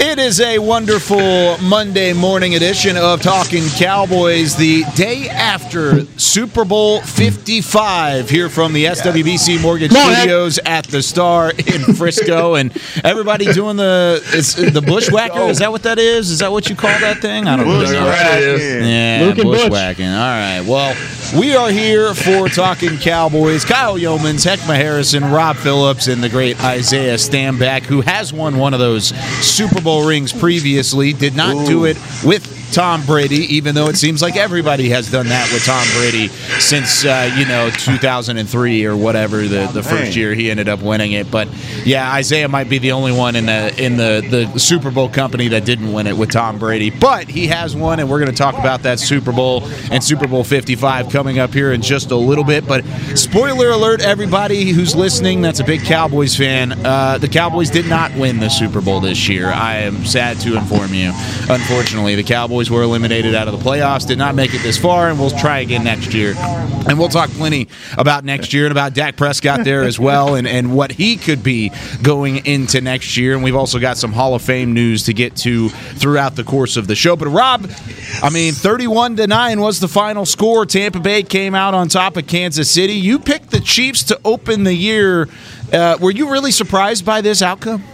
It is a wonderful Monday morning edition of Talking Cowboys, the day after Super Bowl 55 here from the SWBC Mortgage Studios at the Star in Frisco. And everybody doing the it's the bushwhacker. Is that what that is? Is that what you call that thing? I don't know. Yeah, Luke and Butch. bushwhacking. All right. Well, we are here for Talking Cowboys. Kyle Youmans, Heckma Harrison, Rob Phillips, and the great Isaiah Stanback, who has won one of those Super Bowl rings previously. Did not do it with Tom Brady, even though it seems like everybody has done that with Tom Brady since uh, you know 2003 or whatever the, the first year he ended up winning it. But yeah, Isaiah might be the only one in the in the the Super Bowl company that didn't win it with Tom Brady. But he has one, and we're going to talk about that Super Bowl and Super Bowl 55 coming up here in just a little bit. But spoiler alert, everybody who's listening, that's a big Cowboys fan. Uh, the Cowboys did not win the Super Bowl this year. I am sad to inform you. Unfortunately, the Cowboys were eliminated out of the playoffs, did not make it this far, and we'll try again next year. And we'll talk plenty about next year and about Dak Prescott there as well, and, and what he could be going into next year. And we've also got some Hall of Fame news to get to throughout the course of the show. But Rob, I mean, 31 to 9 was the final score. Tampa Bay came out on top of Kansas City. You picked the Chiefs to open the year. Uh, were you really surprised by this outcome?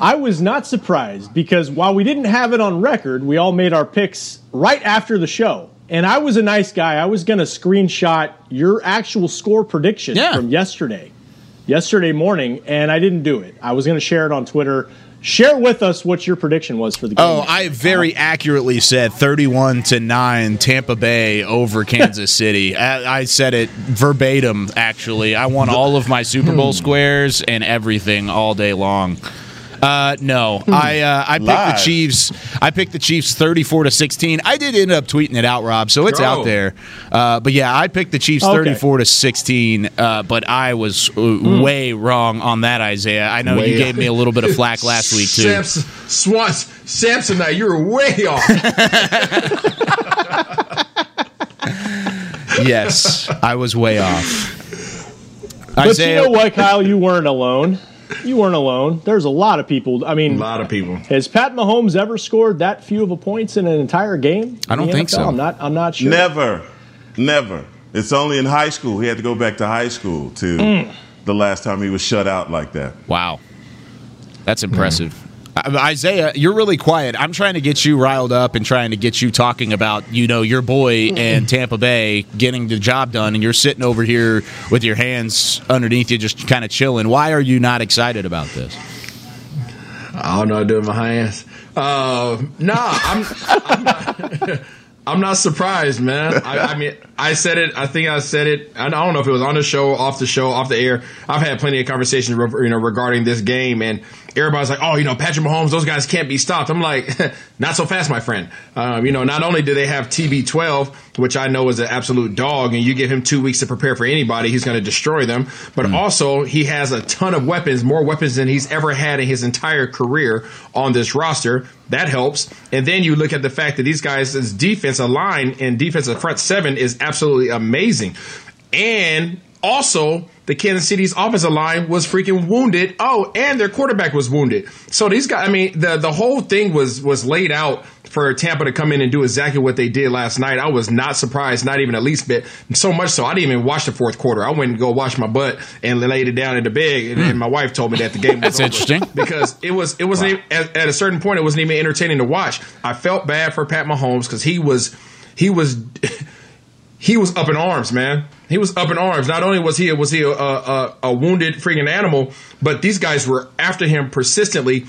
I was not surprised because while we didn't have it on record, we all made our picks right after the show. And I was a nice guy. I was going to screenshot your actual score prediction Yeah. from yesterday, yesterday morning, and I didn't do it. I was going to share it on Twitter. Share with us what your prediction was for the game. Oh, I very accurately said 31 to 9 Tampa Bay over Kansas City. I, I said it verbatim actually. I won all of my Super Bowl squares and everything all day long. Uh, no, I uh, I picked the Chiefs. I picked the Chiefs thirty-four to sixteen. I did end up tweeting it out, Rob, so it's out Oh. there. Uh, but yeah, I picked the Chiefs Okay. thirty-four to sixteen. Uh, but I was uh, way wrong on that, Isaiah. I know you Way gave me a little bit of flack last week too. Samson, Swans, Samsonite, you were way off. Yes, I was way off. but you know what, Kyle? You weren't alone. You weren't alone. There's a lot of people. I mean, a lot of people. has Pat Mahomes ever scored that few of a points in an entire game? I don't think NFL? so. I'm not. I'm not sure. Never, never. It's only in high school. He had to go back to high school to Mm. the last time he was shut out like that. Wow, that's impressive. Uh, Isaiah, you're really quiet. I'm trying to get you riled up and trying to get you talking about, you know, your boy and Tampa Bay getting the job done, and you're sitting over here with your hands underneath you, just kind of chilling. Why are you not excited about this? I don't know how to do it my hands. Uh, nah, I'm, I'm, not, I'm not surprised, man. I, I mean, I said it. I think I said it. I don't know if it was on the show, off the show, off the air. I've had plenty of conversations, you know, regarding this game, and everybody's like, "Oh, you know, Patrick Mahomes, those guys can't be stopped." I'm like, "Not so fast, my friend." Um, you know, not only do they have TB12, which I know is an absolute dog, and you give him two weeks to prepare for anybody, he's going to destroy them. But also, he has a ton of weapons, more weapons than he's ever had in his entire career on this roster. That helps. And then you look at the fact that these guys' defense, defensive line and defensive front seven is absolutely amazing. And also, the Kansas City's offensive line was freaking wounded. Oh, and their quarterback was wounded. So these guys, I mean, the the whole thing was was laid out for Tampa to come in and do exactly what they did last night. I was not surprised, not even the least bit. So much so, I didn't even watch the fourth quarter. I went and go wash my butt and laid it down in the bed. And, and my wife told me that the game was That's interesting. because it was it wasn't even, at, at a certain point it wasn't even entertaining to watch. I felt bad for Pat Mahomes because he was he was he was up in arms, man. He was up in arms. Not only was he was he a, a, a wounded freaking animal, but these guys were after him persistently.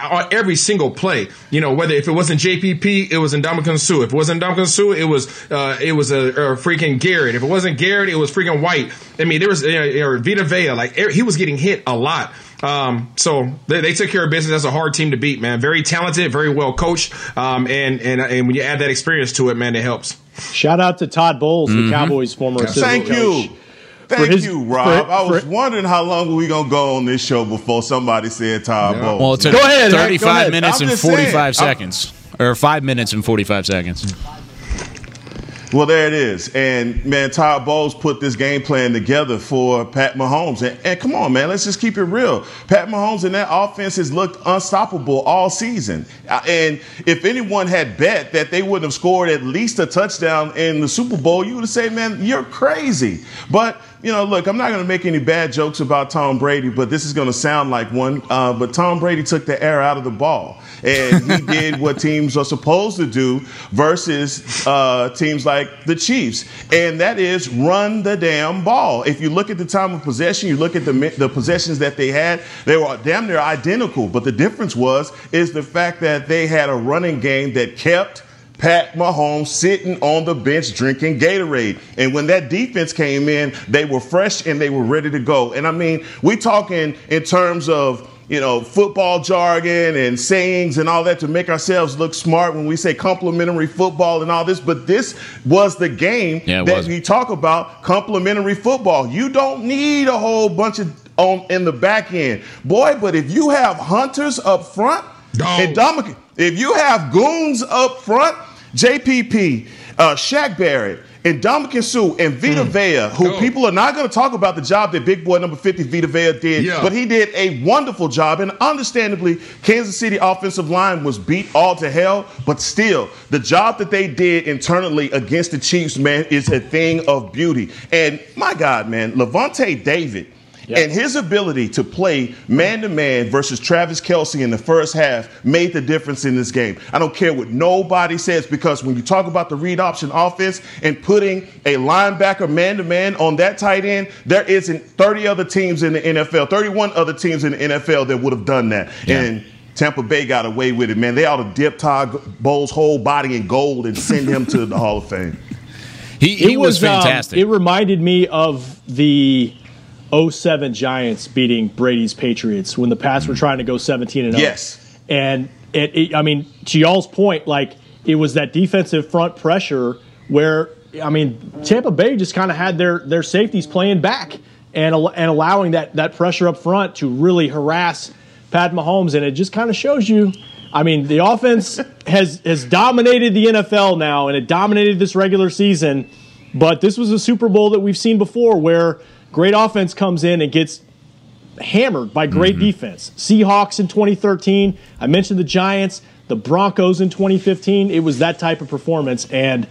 on every single play. You know, whether if it wasn't JPP, it was Ndamukong Suh. If it wasn't Ndamukong Suh, it was uh, it was a, a, freaking Barrett. If it wasn't Barrett, it was freaking White. I mean, there was uh, Vita Vea. Like he was getting hit a lot. Um, so they, they, took care of business. That's a hard team to beat, man. Very talented, very well coached, um, and and and when you add that experience to it, man, it helps. Shout out to Todd Bowles, mm-hmm. the Cowboys' former assistant Thank you. Thank his, you, Rob. For, I was wondering how long are we gonna go on this show before somebody said Todd yeah. Bowles. Well, it took go ahead, 35 go ahead. minutes and 45 saying, seconds. I'm, or five minutes and 45 seconds. Well, there it is. And man, Todd Bowles put this game plan together for Pat Mahomes. And, and, come on, man, let's just keep it real. Pat Mahomes and that offense has looked unstoppable all season. Uh, and if anyone had bet that they wouldn't have scored at least a touchdown in the Super Bowl, you would have said, man, you're crazy. But you know, look, I'm not going to make any bad jokes about Tom Brady, but this is going to sound like one. Uh, but Tom Brady took the air out of the ball, and he did what teams are supposed to do versus uh, teams like the Chiefs, and that is run the damn ball. If you look at the time of possession, you look at the the possessions that they had, they were damn near identical. But the difference was is the fact that they had a running game that kept Pat Mahomes sitting on the bench drinking Gatorade. And when that defense came in, they were fresh and they were ready to go. And I mean, we talking in terms of you know, football jargon and sayings and all that to make ourselves look smart when we say complimentary football and all this. But this was the game yeah, that was. we talk about complimentary football. You don't need a whole bunch of on in the back end, boy. But if you have hunters up front, no. and Dominic, if you have goons up front, JPP, uh, Shaq Barrett, and Ndamukong Suh and Vita mm. Vea, who people are not going to talk about the job that big boy number 50 Vita Vea did, yeah. but he did a wonderful job. And understandably, Kansas City offensive line was beat all to hell, but still, the job that they did internally against the Chiefs, man, is a thing of beauty. And my God, man, Lavonte David Yep. And his ability to play man to man versus Travis Kelce in the first half made the difference in this game. I don't care what nobody says because when you talk about the read option offense and putting a linebacker man to man on that tight end, there isn't 30 other teams in the NFL, 31 other teams in the NFL that would have done that. Yeah. And Tampa Bay got away with it, man. They ought to dip Todd Bowles' whole body in gold and send him to the Hall of Fame. He, he was, was, um, fantastic. Um, it reminded me of the 07 Giants beating Brady's Patriots when the Pats were mm. trying to go 17 and 0. Yes. And it, it, I mean, to y'all's point, like it was that defensive front pressure where I mean, Tampa Bay just kind of had their their safeties playing back and and allowing that that pressure up front to really harass Pat Mahomes, and it just kind of shows you. I mean, the offense has has dominated the NFL now, and it dominated this regular season. But this was a Super Bowl that we've seen before, where Great offense comes in and gets hammered by great mm-hmm. defense. Seahawks in 2013. I mentioned the Giants, the Broncos in 2015. It was that type of performance. And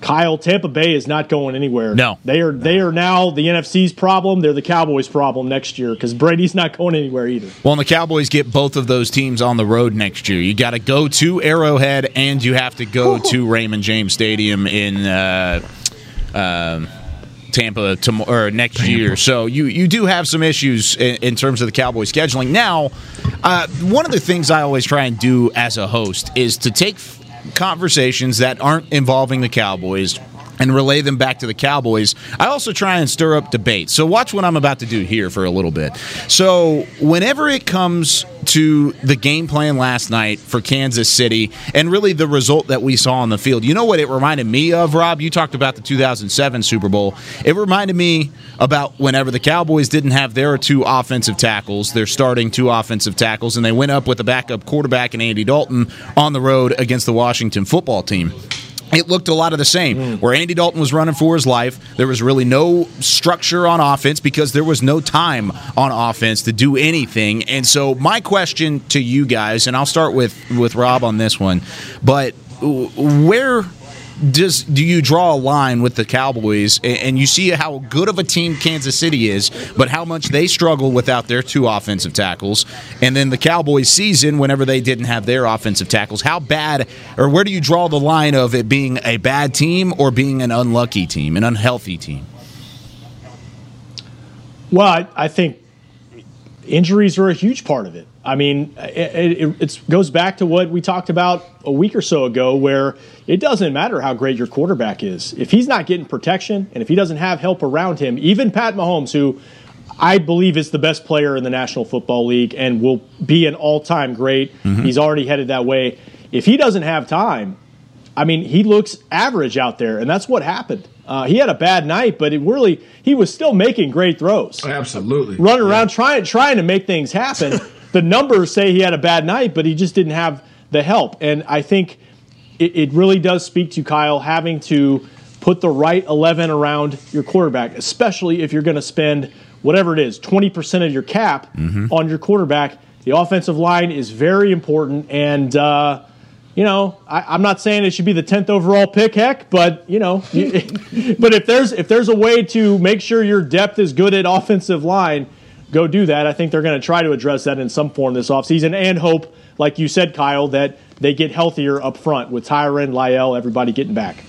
Kyle, Tampa Bay is not going anywhere. No, they are. They are now the NFC's problem. They're the Cowboys' problem next year because Brady's not going anywhere either. Well, and the Cowboys get both of those teams on the road next year. You got to go to Arrowhead, and you have to go Ooh. to Raymond James Stadium in. Uh, um, Tampa tomorrow or next Tampa. year. So you you do have some issues in, in terms of the Cowboys scheduling. Now, uh, one of the things I always try and do as a host is to take conversations that aren't involving the Cowboys and relay them back to the Cowboys. I also try and stir up debate. So watch what I'm about to do here for a little bit. So whenever it comes to the game plan last night for Kansas City and really the result that we saw on the field, you know what it reminded me of, Rob? You talked about the 2007 Super Bowl. It reminded me about whenever the Cowboys didn't have their two offensive tackles, their starting two offensive tackles, and they went up with a backup quarterback and Andy Dalton on the road against the Washington football team it looked a lot of the same. Mm. Where Andy Dalton was running for his life, there was really no structure on offense because there was no time on offense to do anything. And so, my question to you guys, and I'll start with with Rob on this one, but where does do you draw a line with the Cowboys and you see how good of a team Kansas City is, but how much they struggle without their two offensive tackles, and then the Cowboys season whenever they didn't have their offensive tackles, how bad or where do you draw the line of it being a bad team or being an unlucky team, an unhealthy team? Well, I, I think injuries are a huge part of it. I mean, it, it, goes back to what we talked about a week or so ago, where it doesn't matter how great your quarterback is. If he's not getting protection and if he doesn't have help around him, even Pat Mahomes, who I believe is the best player in the National Football League and will be an all time great, mm-hmm. he's already headed that way. If he doesn't have time, I mean, he looks average out there, and that's what happened. Uh, he had a bad night, but it really he was still making great throws. Absolutely, running around yeah. trying trying to make things happen. the numbers say he had a bad night, but he just didn't have the help. And I think it, it really does speak to Kyle having to put the right eleven around your quarterback, especially if you're going to spend whatever it is, twenty percent of your cap mm-hmm. on your quarterback. The offensive line is very important, and uh, you know, I, am not saying it should be the 10th overall pick, heck, but you know, but if there's if there's a way to make sure your depth is good at offensive line, go do that. I think they're going to try to address that in some form this offseason and hope, like you said, Kyle, that they get healthier up front with Tyron, La'el, everybody getting back.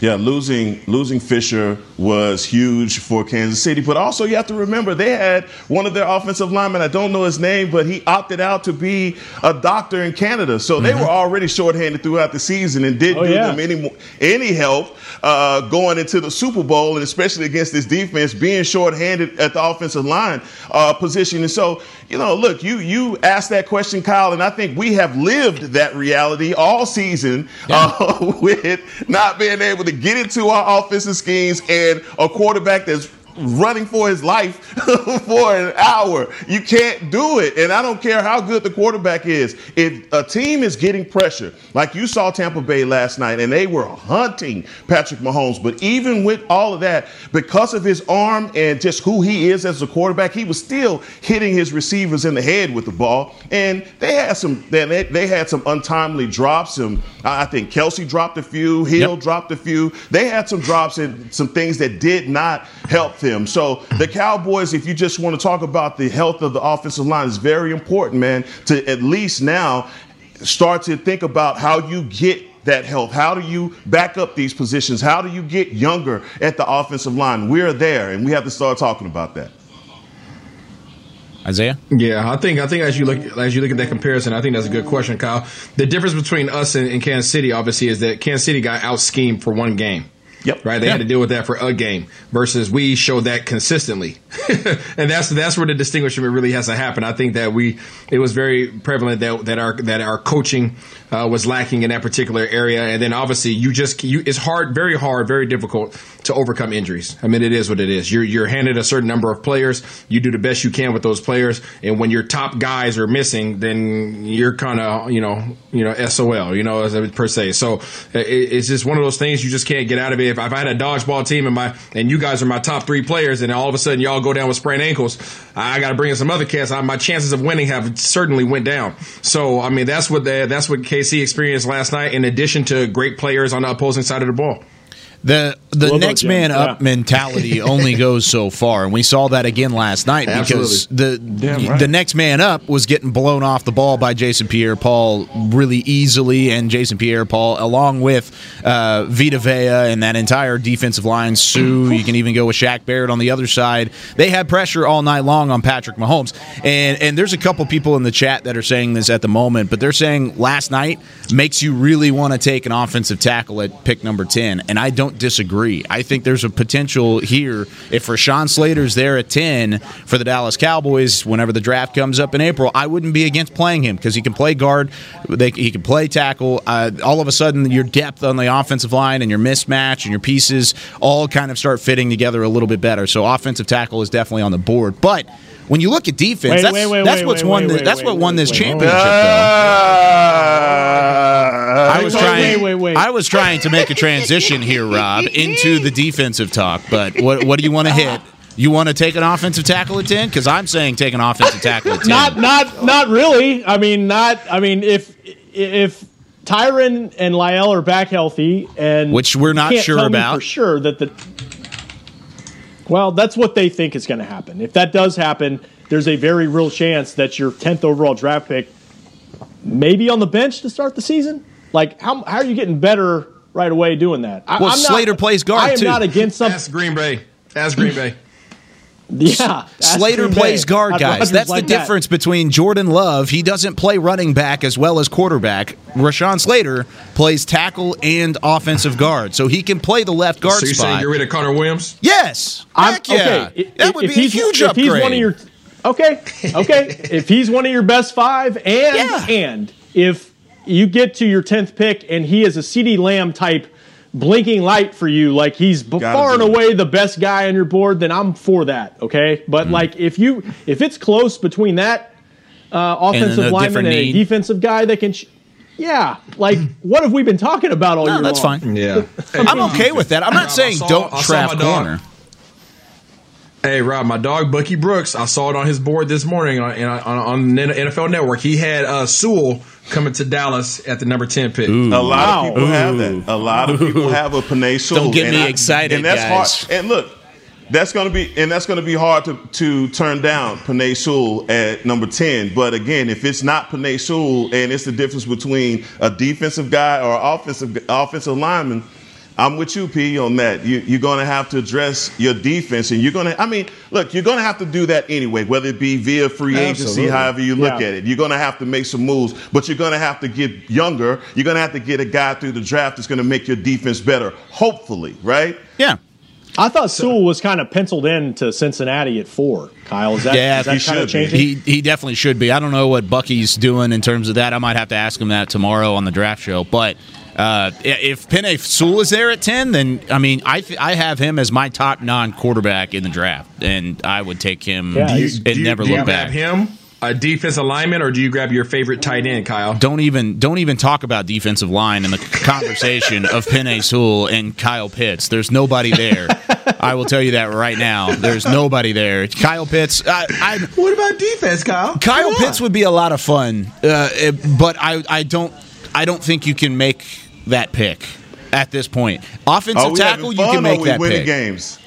Yeah, losing losing Fisher was huge for Kansas City, but also you have to remember they had one of their offensive linemen. I don't know his name, but he opted out to be a doctor in Canada, so mm-hmm. they were already shorthanded throughout the season and didn't oh, do yeah. them any any help uh, going into the Super Bowl, and especially against this defense being shorthanded at the offensive line uh, position. And so, you know, look, you you asked that question, Kyle, and I think we have lived that reality all season yeah. uh, with not being able to get into our offensive schemes and a quarterback that's running for his life for an hour. You can't do it. And I don't care how good the quarterback is. If a team is getting pressure, like you saw Tampa Bay last night, and they were hunting Patrick Mahomes, but even with all of that, because of his arm and just who he is as a quarterback, he was still hitting his receivers in the head with the ball. And they had some they, they had some untimely drops. Some I think Kelce dropped a few, Hill yep. dropped a few. They had some drops and some things that did not help them. So the Cowboys, if you just want to talk about the health of the offensive line, is very important, man, to at least now start to think about how you get that health? How do you back up these positions? How do you get younger at the offensive line? We're there, and we have to start talking about that. Isaiah? Yeah, I think I think as you look as you look at that comparison, I think that's a good question, Kyle. The difference between us and, and Kansas City, obviously, is that Kansas City got out schemed for one game. Yep. Right. They yep. had to deal with that for a game versus we showed that consistently. and that's, that's where the distinguishment really has to happen. I think that we, it was very prevalent that, that our, that our coaching, uh, was lacking in that particular area. And then obviously you just, you, it's hard, very hard, very difficult to overcome injuries. I mean, it is what it is. You're, you're handed a certain number of players. You do the best you can with those players. And when your top guys are missing, then you're kind of, you know, you know, SOL, you know, per se. So it, it's just one of those things you just can't get out of it. If, if I had a dodgeball team and my, and you guys are my top three players and all of a sudden y'all go down with sprained ankles, I got to bring in some other cats. I, my chances of winning have certainly went down. So, I mean, that's what the, that's what KC experienced last night in addition to great players on the opposing side of the ball. The the next man up mentality only goes so far, and we saw that again last night because the right. the next man up was getting blown off the ball by Jason Pierre-Paul really easily, and Jason Pierre-Paul along with uh, Vita Vea and that entire defensive line, Suh. You can even go with Shaq Barrett on the other side. They had pressure all night long on Patrick Mahomes, and and there's a couple people in the chat that are saying this at the moment, but they're saying last night makes you really want to take an offensive tackle at pick number ten, and I don't don't disagree. I think there's a potential here if Rashawn Slater's there at 10 for the Dallas Cowboys whenever the draft comes up in April, I wouldn't be against playing him because he can play guard, they, he can play tackle. Uh, all of a sudden, your depth on the offensive line and your mismatch and your pieces all kind of start fitting together a little bit better. So offensive tackle is definitely on the board. But when you look at defense, wait, that's, wait, wait, that's what's won. The, that's what won this championship. Though. I was trying. I was trying to make a transition here, Rob, into the defensive talk. But what what do you want to hit? You want to take an offensive tackle at ten? Because I'm saying take an offensive tackle at ten. not not not really. I mean, not. I mean, if if Tyron and La'el are back healthy, and which we're not sure about for sure that the well, that's what they think is going to happen. If that does happen, there's a very real chance that your 10th overall draft pick maybe on the bench to start the season. Like, how, how are you getting better right away doing that? I, well, I'm Slater not, plays guard, I am too. not against something. Ask Green Bay. Ask Green Bay. Yeah, Slater plays Bay. guard, guys. That's like the that. difference between Jordan Love. He doesn't play running back as well as quarterback. Rashawn Slater plays tackle and offensive guard, so he can play the left guard So you're saying spot. get rid of Connor Williams? Yes, I'm- heck yeah, Okay, that if- would if be a he's- huge if upgrade. He's one of your, okay, okay. if he's one of your best five, and Yeah. and if you get to your tenth pick and he is a CeeDee Lamb type blinking light for you, like he's b- Gotta far and away the best guy on your board, then I'm for that. Okay, but Mm-hmm. like if you if it's close between that uh, offensive a lineman different and a need. defensive guy that can. Sh- yeah, like what have we been talking about all no, year that's long? fine. Yeah. I'm okay with that. I'm not I saying saw- don't trap my dog. corner. Hey Rob, my dog Bucky Brooks. I saw it on his board this morning on on, on NFL Network. He had uh, Sewell coming to Dallas at the number ten pick. A lot Wow. of people have that. A lot of people have a Penei Sewell. Don't get and me excited, and that's guys. hard. And look, that's gonna be and that's gonna be hard to, to turn down Penei Sewell at number ten. But again, if it's not Penei Sewell and it's the difference between a defensive guy or offensive offensive lineman. I'm with you, P, on that. You, you're going to have to address your defense, and you're going to. I mean, look, you're going to have to do that anyway, whether it be via free agency, Absolutely. however you look Yeah. at it. You're going to have to make some moves, but you're going to have to get younger. You're going to have to get a guy through the draft that's going to make your defense better, hopefully, right? Yeah, I thought Sewell was kind of penciled in to Cincinnati at four. Kyle, is that, Yeah, is that he kind of should be. changing? he he definitely should be. I don't know what Bucky's doing in terms of that. I might have to ask him that tomorrow on the draft show. But uh, if Penei Sewell is there at ten, then I mean, I th- I have him as my top non quarterback in the draft, and I would take him Yeah, and he's- Do you, never do you look grab back. him, a defensive lineman, or do you grab your favorite tight end, Kyle? Don't even don't even talk about defensive line in the conversation of Penei Sewell and Kyle Pitts. There's nobody there. I will tell you that right now. There's nobody there. Kyle Pitts. I, I What about defense, Kyle? Kyle Pitts would be a lot of fun, uh, but I, I don't I don't think you can make that pick at this point. Offensive Are we tackle, having you can make or we that winning pick. games?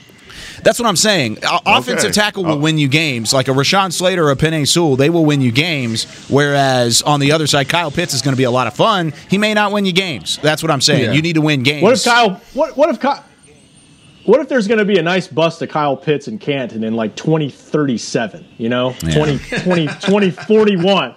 That's what I'm saying. O- Offensive tackle will Oh. win you games, like a Rashawn Slater or a Penei Sewell. They will win you games. Whereas on the other side, Kyle Pitts is going to be a lot of fun. He may not win you games. That's what I'm saying. Yeah. You need to win games. What if Kyle? What what if Kyle? What if there's going to be a nice bust of Kyle Pitts and Canton in like 2037? You know, Yeah. 20, 20, 2041.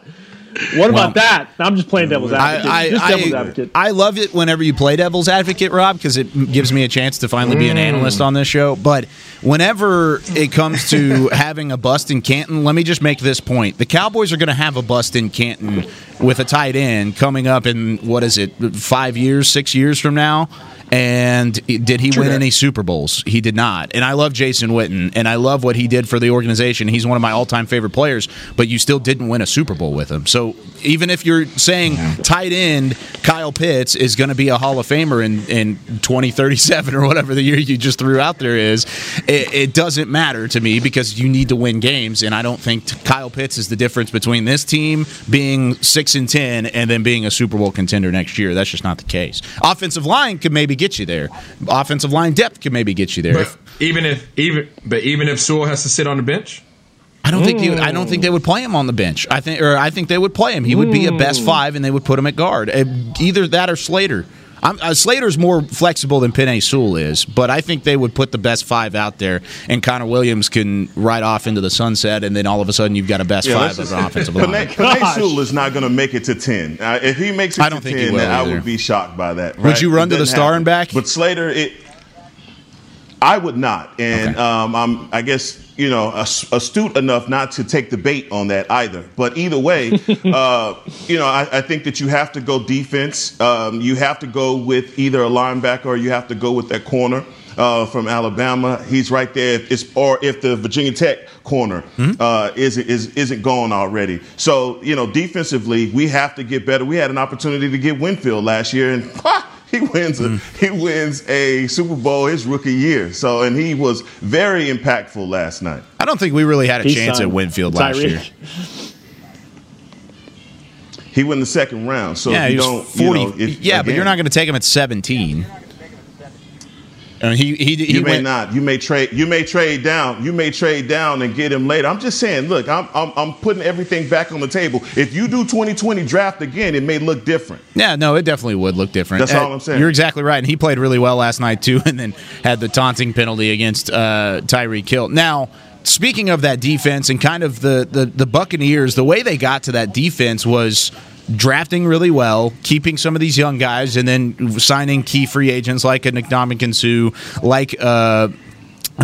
What about that? I'm just playing devil's advocate. I, just devil's I, advocate. I love it whenever you play devil's advocate, Rob, because it gives me a chance to finally be an mm. analyst on this show. But whenever it comes to having a bust in Canton, let me just make this point: the Cowboys are going to have a bust in Canton with a tight end coming up in what is it, five years, six years from now. And did he win that. any Super Bowls? He did not. And I love Jason Witten, and I love what he did for the organization. He's one of my all-time favorite players, but you still didn't win a Super Bowl with him. So even if you're saying tight end Kyle Pitts is going to be a Hall of Famer in, in 2037 or whatever the year you just threw out there is, it, it doesn't matter to me because you need to win games, and I don't think Kyle Pitts is the difference between this team being six and ten and then being a Super Bowl contender next year. That's just not the case. Offensive line could maybe get you there. Offensive line depth could maybe get you there. But even if even but even if Sewell has to sit on the bench, I don't think they, I don't think they would play him on the bench. I think, or I think they would play him. He would be a best five, and they would put him at guard. Uh, Either that or Slater. I'm, uh, Slater's more flexible than Penei Sewell is, but I think they would put the best five out there, and Connor Williams can ride off into the sunset, and then all of a sudden you've got a best Yeah, five let's as an offensive line. Penei Gosh. Sewell is not going to make it to 10. Uh, if he makes it I don't to think he will then I would be shocked by that. Would you run It to the doesn't star happen. and back? But Slater, it. I would not, and Okay. um, I'm, I guess, you know, astute enough not to take the bait on that either. But either way, uh, you know, I, I think that you have to go defense. Um, you have to go with either a linebacker or you have to go with that corner. Uh, from Alabama, he's right there. If it's, or if the Virginia Tech corner uh, is, is isn't gone already. So you know, defensively, we have to get better. We had an opportunity to get Winfield last year, and he wins a mm-hmm. he wins a Super Bowl his rookie year. So and he was very impactful last night. I don't think we really had a He chance at Winfield last Tyreek. year. He went the second round. So yeah, if you don't, forty. you know, if, yeah, but you're not going to take him at 17. I mean, he he, he You may went, not. You may trade. You may trade down. You may trade down and get him later. I'm just saying. Look, I'm, I'm I'm putting everything back on the table. If you do 2020 draft again, it may look different. Yeah, no, it definitely would look different. That's Uh, all I'm saying. You're exactly right, and he played really well last night too, and then had the taunting penalty against uh, Tyreek Hill. Now, speaking of that defense and kind of the, the the Buccaneers, the way they got to that defense was drafting really well, keeping some of these young guys, and then signing key free agents like a Ndamukong Suh, like uh,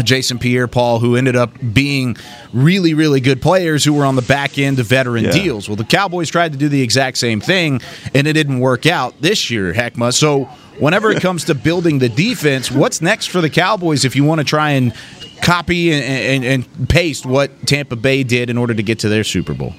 Jason Pierre-Paul, who ended up being really, really good players who were on the back end of veteran Yeah. deals. Well, the Cowboys tried to do the exact same thing, and it didn't work out this year, Heckma. So, whenever it comes to building the defense, what's next for the Cowboys if you want to try and copy and, and, and paste what Tampa Bay did in order to get to their Super Bowl?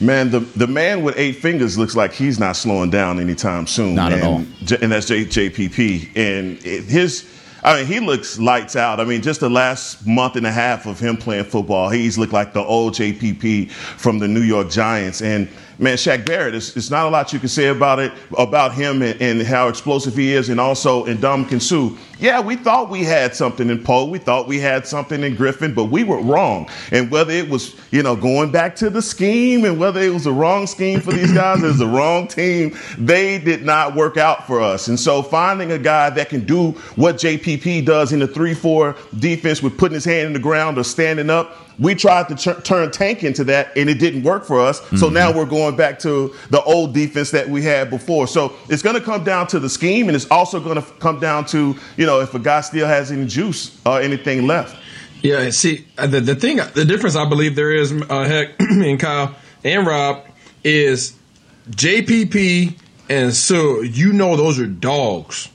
Man, the, the man with eight fingers looks like he's not slowing down anytime soon. Not at and, all. J- And that's J, JPP. And it, his, I mean, he looks lights out. I mean, just the last month and a half of him playing football, he's looked like the old JPP from the New York Giants. And man, Shaq Barrett, it's, it's not a lot you can say about it, about him and, and how explosive he is, and also in Ndamukong Suh. Yeah, we thought we had something in Poe. We thought we had something in Griffen, but we were wrong. And whether it was, you know, going back to the scheme and whether it was the wrong scheme for these guys, it was the wrong team, they did not work out for us. And so finding a guy that can do what JPP does in the 3 4 defense with putting his hand in the ground or standing up, we tried to tur- turn Tank into that, and it didn't work for us. So mm-hmm. now we're going back to the old defense that we had before. So it's going to come down to the scheme, and it's also going to come down to you know if a guy still has any juice or anything left. Yeah, see, uh, the, the thing, the difference I believe there is, uh, heck, and Kyle and Rob, is JPP and so you know those are dogs.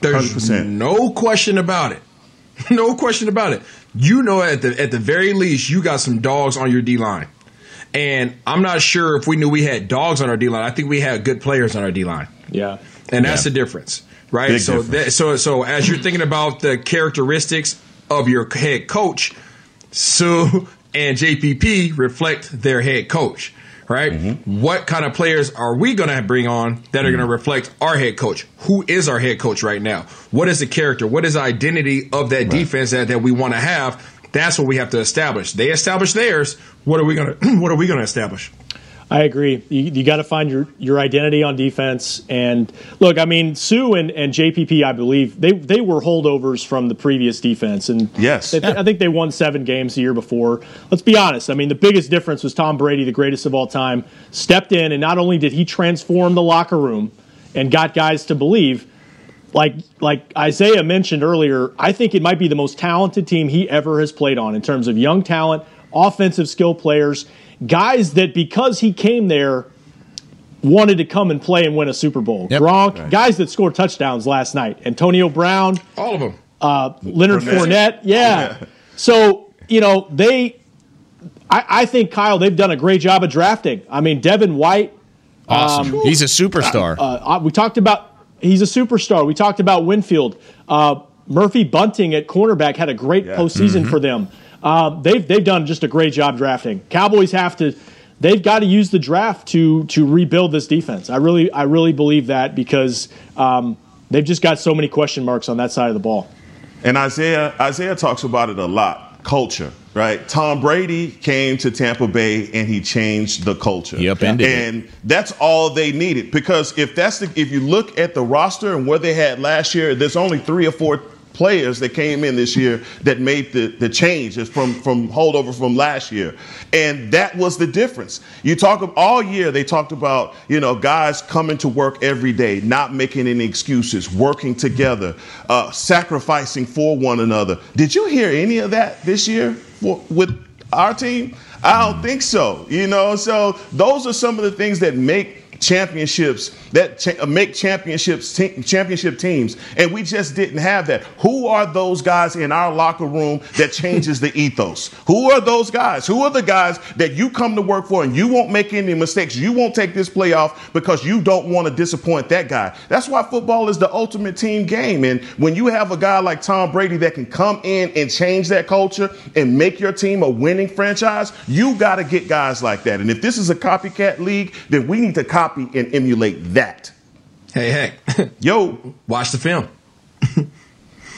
There's 100%. no question about it. No question about it. You know at the at the very least you got some dogs on your D line. And I'm not sure if we knew we had dogs on our D line. I think we had good players on our D line. Yeah. And that's the difference, right? Big so that, so so as you're thinking about the characteristics of your head coach, Suh and JPP reflect their head coach, right? Mm-hmm. What kind of players are we going to bring on that are going to reflect our head coach? Who is our head coach right now? What is the character? What is the identity of that defense that, that we want to have? That's what we have to establish. They establish theirs. What are we going to What are we going to establish? I agree. You, you got to find your, your identity on defense. And look, I mean, Suh and, and JPP, I believe they they were holdovers from the previous defense, and Yes. they- I think they won seven games the year before. Let's be honest. I mean, the biggest difference was Tom Brady, the greatest of all time, stepped in, and not only did he transform the locker room and got guys to believe. Like like Isaiah mentioned earlier, I think it might be the most talented team he ever has played on in terms of young talent, offensive skill players, guys that because he came there wanted to come and play and win a Super Bowl. Yep. Gronk, guys that scored touchdowns last night. Antonio Brown, All of them. uh, Leonard Fournette. Fournette. Yeah. So, you know, they, I, I think, Kyle, they've done a great job of drafting. I mean, Devin White, Awesome. He's a superstar. uh, we talked about, he's a superstar. We talked about Winfield. Uh, Murphy Bunting at cornerback had a great postseason for them. Um, they've, they've done just a great job drafting. Cowboys have to, they've got to use the draft to, to rebuild this defense. I really, I really believe that because um, they've just got so many question marks on that side of the ball. And Isaiah Isaiah talks about it a lot. Culture, right? Tom Brady came to Tampa Bay and he changed the culture. He upended it. and that's all they needed. Because if that's the if you look at the roster and where they had last year, there's only three or four players that came in this year that made the, the change from from holdover from last year. And that was the difference. You talk of all year they talked about, you know, guys coming to work every day, not making any excuses, working together, uh, sacrificing for one another. Did you hear any of that this year for, with our team? I don't think so. You know, so those are some of the things that make championships that cha- uh, make championships te- championship teams. And we just didn't have that. Who are those guys in our locker room that changes the ethos? Who are those guys? Who are the guys that you come to work for and you won't make any mistakes? You won't take this playoff because you don't want to disappoint that guy. That's why football is the ultimate team game. And when you have a guy like Tom Brady that can come in and change that culture and make your team a winning franchise you got to get guys like that. And if this is a copycat league then we need to copy and emulate that Hey, hey. yo watch the film.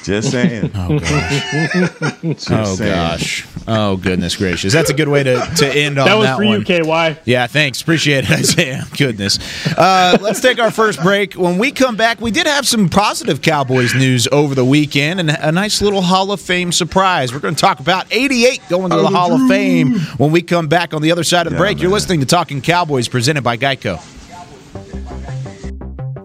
Just saying. Oh gosh. Just oh saying. gosh. Oh goodness gracious. That's a good way to, to end on That was that was for one. you, KY. Yeah, thanks. Appreciate it, Isaiah. Goodness. Uh, let's take our first break. When we come back, we did have some positive Cowboys news over the weekend and a nice little Hall of Fame surprise. We're going to talk about 88 going to the Hall of Fame when we come back on the other side of the Yeah, break. You're listening to Talking Cowboys presented by Geico.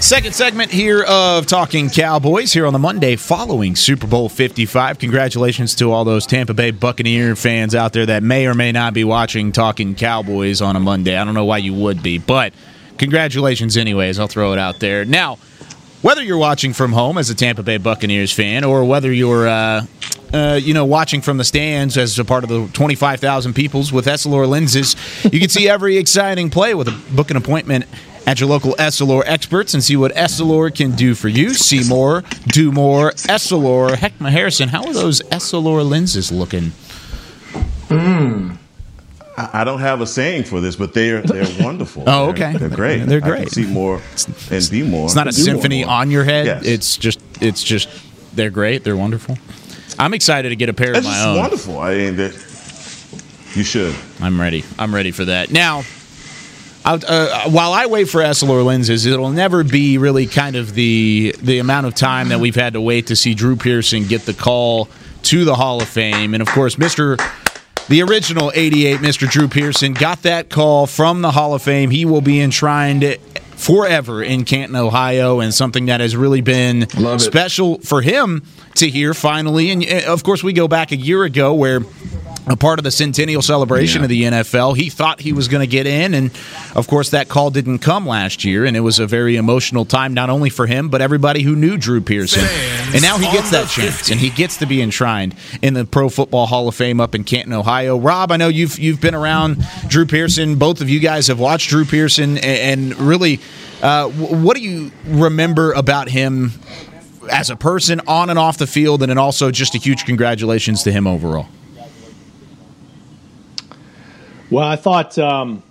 Second segment here of Talking Cowboys here on the Monday following Super Bowl 55. Congratulations to all those Tampa Bay Buccaneer fans out there that may or may not be watching Talking Cowboys on a Monday. I don't know why you would be, but congratulations anyways. I'll throw it out there. Now, whether you're watching from home as a Tampa Bay Buccaneers fan or whether you're uh, uh, you know, watching from the stands as a part of the 25,000 peoples with Essilor lenses, you can see every exciting play with a book an appointment at your local Essilor experts and see what Essilor can do for you. See more, do more. Essilor. Heckma Harrison, how are those Essilor lenses looking? Hmm. I I don't have a saying for this, but they're they're wonderful. Oh, They're- okay. They're, great. They're I can great. see more and be more. It's not a Do more. symphony on your head. Yes. It's just, it's just, they're great. They're wonderful. I'm excited to get a pair That's of my own. wonderful. I mean, you should. I'm ready. I'm ready for that. Now, uh, while I wait for Essilor lenses, it'll never be really kind of the the amount of time that we've had to wait to see Drew Pearson get the call to the Hall of Fame, and of course, Mister. The original 88, Mr. Drew Pearson, got that call from the Hall of Fame. He will be enshrined forever in Canton, Ohio, and something that has really been special for him to hear finally. And uh, of course, we go back a year ago where a part of the centennial celebration Yeah. of the NFL. He thought he was going to get in, and of course, that call didn't come last year, and it was a very emotional time not only for him but everybody who knew Drew Pearson. Fans and now he gets that chance, 50. and he gets to be enshrined in the Pro Football Hall of Fame up in Canton, Ohio. Rob, I know you've you've been around Drew Pearson. Both of you guys have watched Drew Pearson, and, really, uh, what do you remember about him? As a person on and off the field, and then also just a huge congratulations to him overall. Well, I thought um,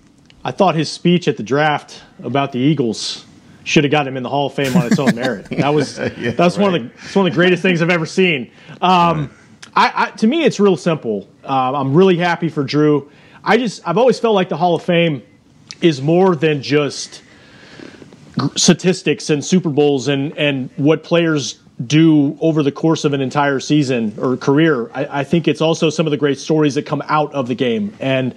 I thought his speech at the draft about the Eagles should have got him in the Hall of Fame on its own merit. That was Yeah, that's one of the it's one of the greatest things I've ever seen. Um, I, I, to me, it's real simple. Um, I'm really happy for Drew. I just I've always felt like the Hall of Fame is more than just statistics and Super Bowls and and what players do over the course of an entire season or career. I, I think it's also some of the great stories that come out of the game. And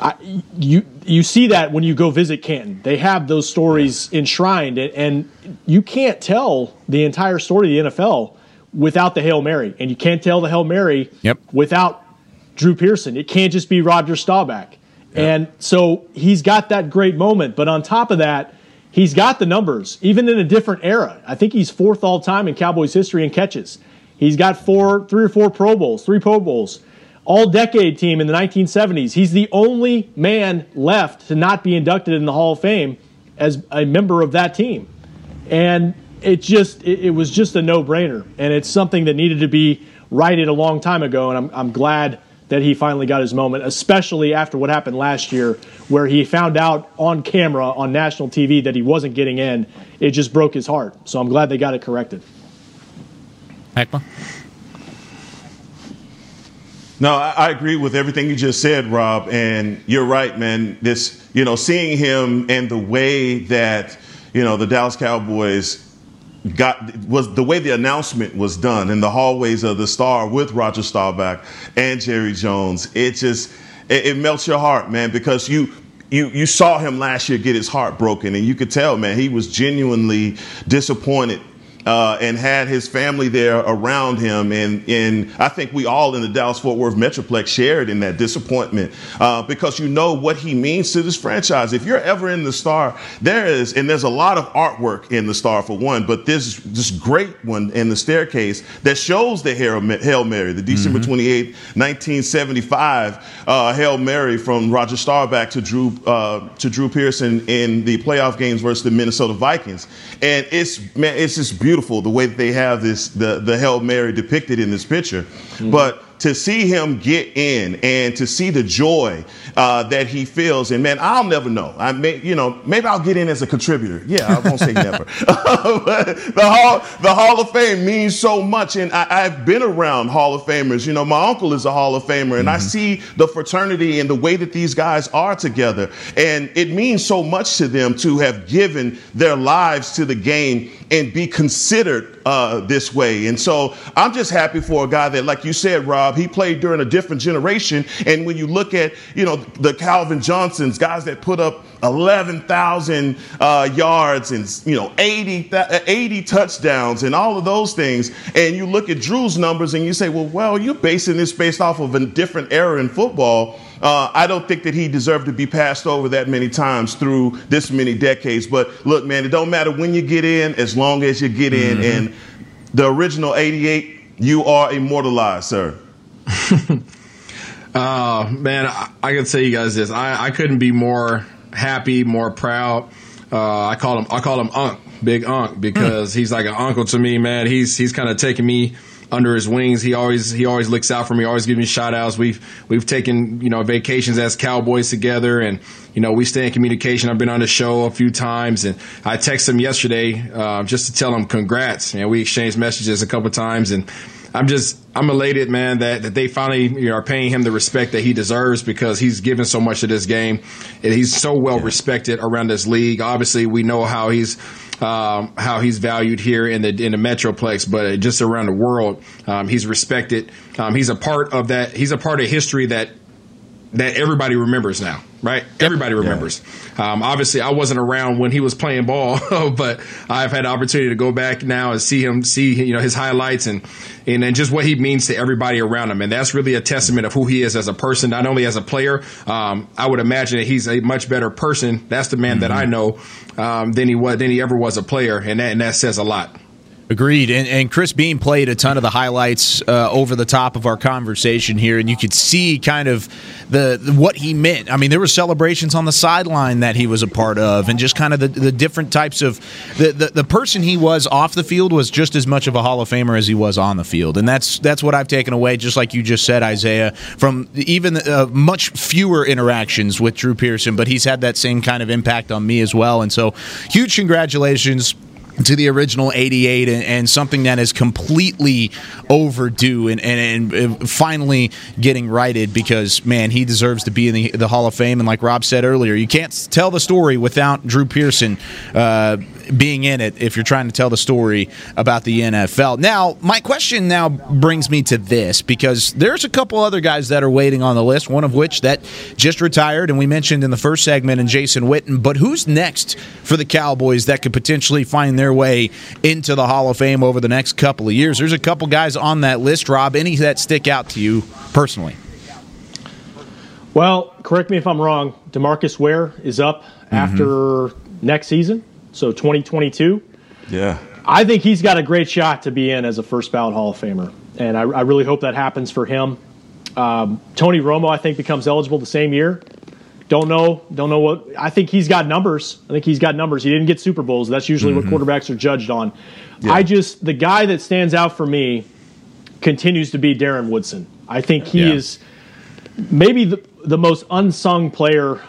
I, you you see that when you go visit Canton. They have those stories enshrined, and, and you can't tell the entire story of the NFL without the Hail Mary, and you can't tell the Hail Mary yep. without Drew Pearson. It can't just be Roger Staubach. And so he's got that great moment. But on top of that, he's got the numbers, even in a different era. I think he's fourth all time in Cowboys history in catches. He's got four, three or four Pro Bowls, three Pro Bowls, all decade team in the 1970s. He's the only man left to not be inducted in the Hall of Fame as a member of that team. And it just, it, it was just a no brainer. And it's something that needed to be righted a long time ago. And I'm, I'm glad that he finally got his moment, especially after what happened last year, where he found out on camera on national TV that he wasn't getting in. It just broke his heart. So I'm glad they got it corrected. Heckma? No, I, agree with everything you just said, Rob. And you're right, man. This, you know, seeing him and the way that, you know, the Dallas Cowboys got was the way the announcement was done in the hallways of the Star with Roger Staubach and Jerry Jones. It just it, it melts your heart, man, because you you you saw him last year get his heart broken, and you could tell, man, he was genuinely disappointed uh, and had his family there around him. And, and I think we all in the Dallas Fort Worth Metroplex shared in that disappointment uh, because you know what he means to this franchise. If you're ever in the Star, there is, and there's a lot of artwork in the Star for one, but there's this great one in the staircase that shows the Hail Mary, the December mm-hmm. 28, 1975 uh, Hail Mary from Roger Staubach to Drew, uh, to Drew Pearson in the playoff games versus the Minnesota Vikings. And it's, man, it's just beautiful the way that they have this the the Hail Mary depicted in this picture. Mm-hmm. But to see him get in and to see the joy uh, that he feels, and man, I'll never know. I may, you know, maybe I'll get in as a contributor. Yeah, I won't say never. the hall, the Hall of Fame means so much, and I, have been around Hall of Famers. You know, my uncle is a Hall of Famer, and mm-hmm. I see the fraternity and the way that these guys are together, and it means so much to them to have given their lives to the game and be considered uh, this way. And so I'm just happy for a guy that, like you said, Rob, he played during a different generation. And when you look at, you know, the Calvin Johnsons, guys that put up 11,000 uh, yards and, you know, 80, 80 touchdowns and all of those things, and you look at Drew's numbers and you say, well, well, you're basing this based off of a different era in football. Uh, I don't think that he deserved to be passed over that many times through this many decades. But look, man, it don't matter when you get in, as long as you get in. Mm-hmm. And the original 88, you are immortalized, sir. uh, man, I, I can tell you guys this. I, I couldn't be more happy, more proud. Uh, I call him I call him Unc, Big Unc, because mm. he's like an uncle to me, man. He's he's kind of taking me under his wings. He always he always looks out for me. Always gives me shout outs. We've we've taken you know vacations as Cowboys together, and you know we stay in communication. I've been on the show a few times, and I texted him yesterday uh, just to tell him congrats. And we exchanged messages a couple times, and I'm just I'm elated, man, that, that they finally you know, are paying him the respect that he deserves because he's given so much to this game, and he's so well yeah. respected around this league. Obviously, we know how he's um, how he's valued here in the in the metroplex, but just around the world, um, he's respected. Um, he's a part of that. He's a part of history that that everybody remembers now, right? Yep. Everybody remembers. Yeah. Um, obviously, I wasn't around when he was playing ball, but I've had the opportunity to go back now and see him, see you know his highlights and and, and just what he means to everybody around him, and that's really a testament of who he is as a person, not only as a player. Um, I would imagine that he's a much better person. That's the man mm-hmm. that I know um, than he was than he ever was a player, and that and that says a lot. Agreed. And, and, Chris Beam played a ton of the highlights uh, over the top of our conversation here, and you could see kind of the, the, what he meant. I mean, there were celebrations on the sideline that he was a part of, and just kind of the, the different types of the, the, the person he was off the field was just as much of a Hall of Famer as he was on the field, and that's that's what I've taken away. Just like you just said, Isaiah, from even uh, much fewer interactions with Drew Pearson, but he's had that same kind of impact on me as well. And so, huge congratulations to the original 88 and, and, something that is completely overdue and, and, and, finally getting righted because, man, he deserves to be in the, the Hall of Fame. And like Rob said earlier, you can't tell the story without Drew Pearson. Uh, being in it if you're trying to tell the story about the NFL. Now, my question now brings me to this because there's a couple other guys that are waiting on the list, one of which that just retired, and we mentioned in the first segment, and Jason Witten. But who's next for the Cowboys that could potentially find their way into the Hall of Fame over the next couple of years? There's a couple guys on that list, Rob. Any that stick out to you personally? Well, correct me if I'm wrong. Demarcus Ware is up mm-hmm. after next season, so 2022. Yeah. I think he's got a great shot to be in as a first ballot Hall of Famer, and I, I really hope that happens for him. Um, Tony Romo, I think, becomes eligible the same year. Don't know, don't know what. I think he's got numbers. I think he's got numbers. He didn't get Super Bowls. That's usually mm-hmm. what quarterbacks are judged on. Yeah. I just the guy that stands out for me continues to be Darren Woodson. I think he yeah. is maybe the, the most unsung player,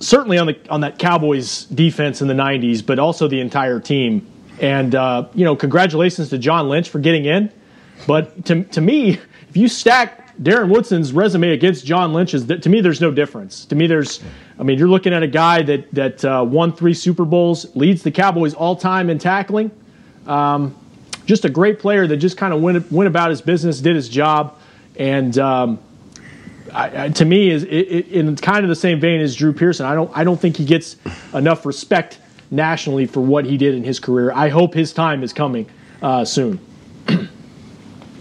certainly on the on that Cowboys defense in the '90s, but also the entire team. And uh, you know, congratulations to John Lynch for getting in. But to to me, if you stack Darren Woodson's resume against John Lynch's, that to me, there's no difference. To me, there's, I mean, you're looking at a guy that that uh, won three Super Bowls, leads the Cowboys all time in tackling. Um, just a great player that just kind of went went about his business, did his job, and um, I, I, to me is it, it, in kind of the same vein as Drew Pearson. I don't I don't think he gets enough respect nationally for what he did in his career. I hope his time is coming uh, soon.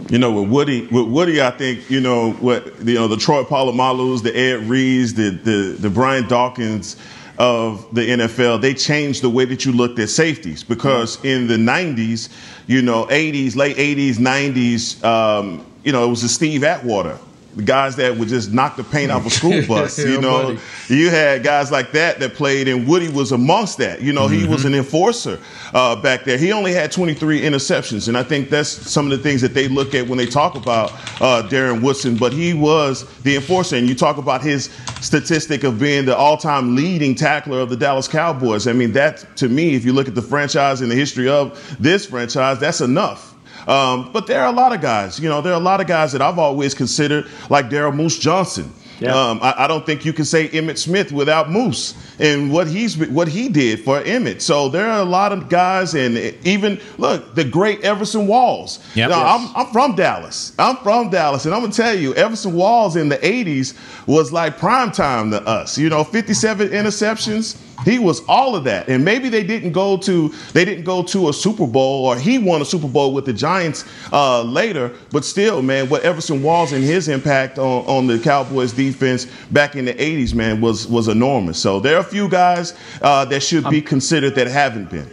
You know, with Woody, with Woody, I think you know what you know the Troy Polamalu's, the Ed Reeds, the the the Brian Dawkins of the NFL. They changed the way that you looked at safeties because in the '90s, you know, '80s, late '80s, '90s, um, you know, it was the Steve Atwater guys that would just knock the paint off a school bus. you know, buddy. you had guys like that that played, and Woody was amongst that. You know, mm-hmm. he was an enforcer uh, back there. He only had 23 interceptions, and I think that's some of the things that they look at when they talk about uh, Darren Woodson. But he was the enforcer, and you talk about his statistic of being the all-time leading tackler of the Dallas Cowboys. I mean, that to me, if you look at the franchise and the history of this franchise, that's enough. Um, but there are a lot of guys, you know, there are a lot of guys that I've always considered, like Daryl Moose Johnson. Yeah. Um, I, I, don't think you can say Emmitt Smith without Moose and what he's what he did for Emmitt. So there are a lot of guys, and even look the great Everson Walls. Yep. Now, yes. I'm, I'm from Dallas. I'm from Dallas, and I'm gonna tell you, Everson Walls in the '80s was like prime time to us. You know, 57 interceptions. He was all of that, and maybe they didn't go to they didn't go to a Super Bowl, or he won a Super Bowl with the Giants uh, later. But still, man, what Everson Walls and his impact on, on the Cowboys defense back in the '80s, man, was was enormous. So there few guys uh, that should be considered that haven't been.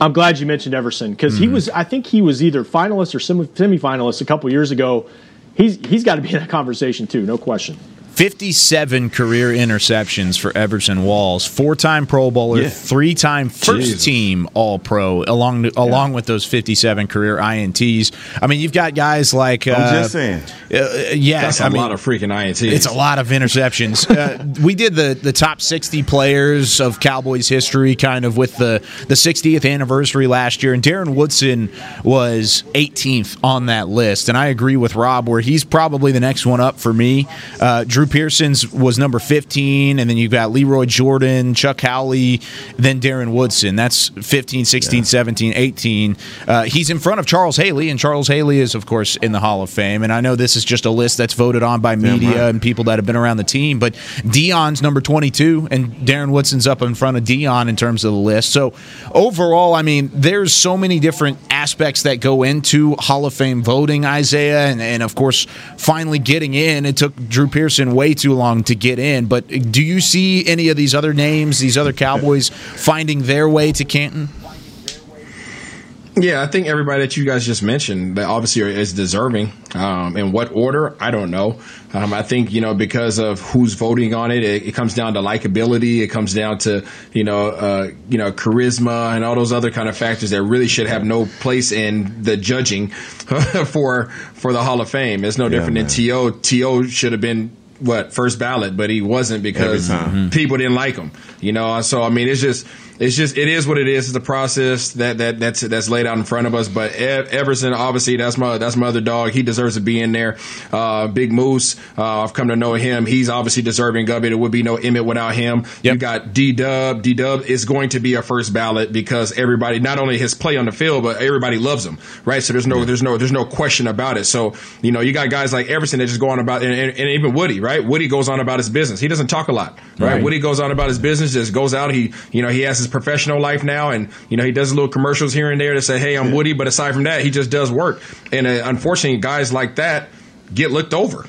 I'm glad you mentioned Everson because mm-hmm. he was. I think he was either finalist or semi- semifinalist a couple years ago. He's he's got to be in that conversation too, no question. 57 career interceptions for Everson Walls, four-time Pro Bowler, yeah. three-time first-team All Pro, along yeah. along with those 57 career ints. I mean, you've got guys like I'm uh, just saying, uh, yeah, that's a I mean, lot of freaking ints. It's a lot of interceptions. uh, we did the the top 60 players of Cowboys history, kind of with the the 60th anniversary last year, and Darren Woodson was 18th on that list. And I agree with Rob, where he's probably the next one up for me. Uh, Drew Pearson's was number 15, and then you've got Lee Roy Jordan, Chuck Howley, then Darren Woodson. That's 15, 16, yeah. 17, 18. Uh, he's in front of Charles Haley, and Charles Haley is, of course, in the Hall of Fame. And I know this is just a list that's voted on by media right. and people that have been around the team, but Dion's number 22, and Darren Woodson's up in front of Dion in terms of the list. So overall, I mean, there's so many different aspects that go into Hall of Fame voting, Isaiah, and, and of course, finally getting in. It took Drew Pearson way too long to get in. But do you see any of these other names, these other Cowboys, finding their way to Canton? Yeah, I think everybody that you guys just mentioned that obviously is deserving. Um, in what order, I don't know. Um, I think you know because of who's voting on it, it, it comes down to likability. It comes down to you know uh, you know charisma and all those other kind of factors that really should have no place in the judging for for the Hall of Fame. It's no yeah, different man. than To. To should have been what first ballot, but he wasn't because people didn't like him. You know, so I mean, it's just it's just it is what it is. It's a process that that that's that's laid out in front of us. But Everson, obviously, that's my that's my other dog. He deserves to be in there. Uh, Big Moose, uh, I've come to know him. He's obviously deserving of it. It would be no Emmitt without him. Yep. You got D Dub. D Dub is going to be a first ballot because everybody, not only his play on the field, but everybody loves him, right? So there's no there's no there's no question about it. So you know you got guys like Everson that just go on about and, and, and even Woody, right? Woody goes on about his business. He doesn't talk a lot, right? right? Woody goes on about his business, just goes out. He you know he has his professional life now, and you know he does little commercials here and there to say, "Hey, I'm Woody," but aside from that, he just does work. And uh, unfortunately, guys like that get looked over.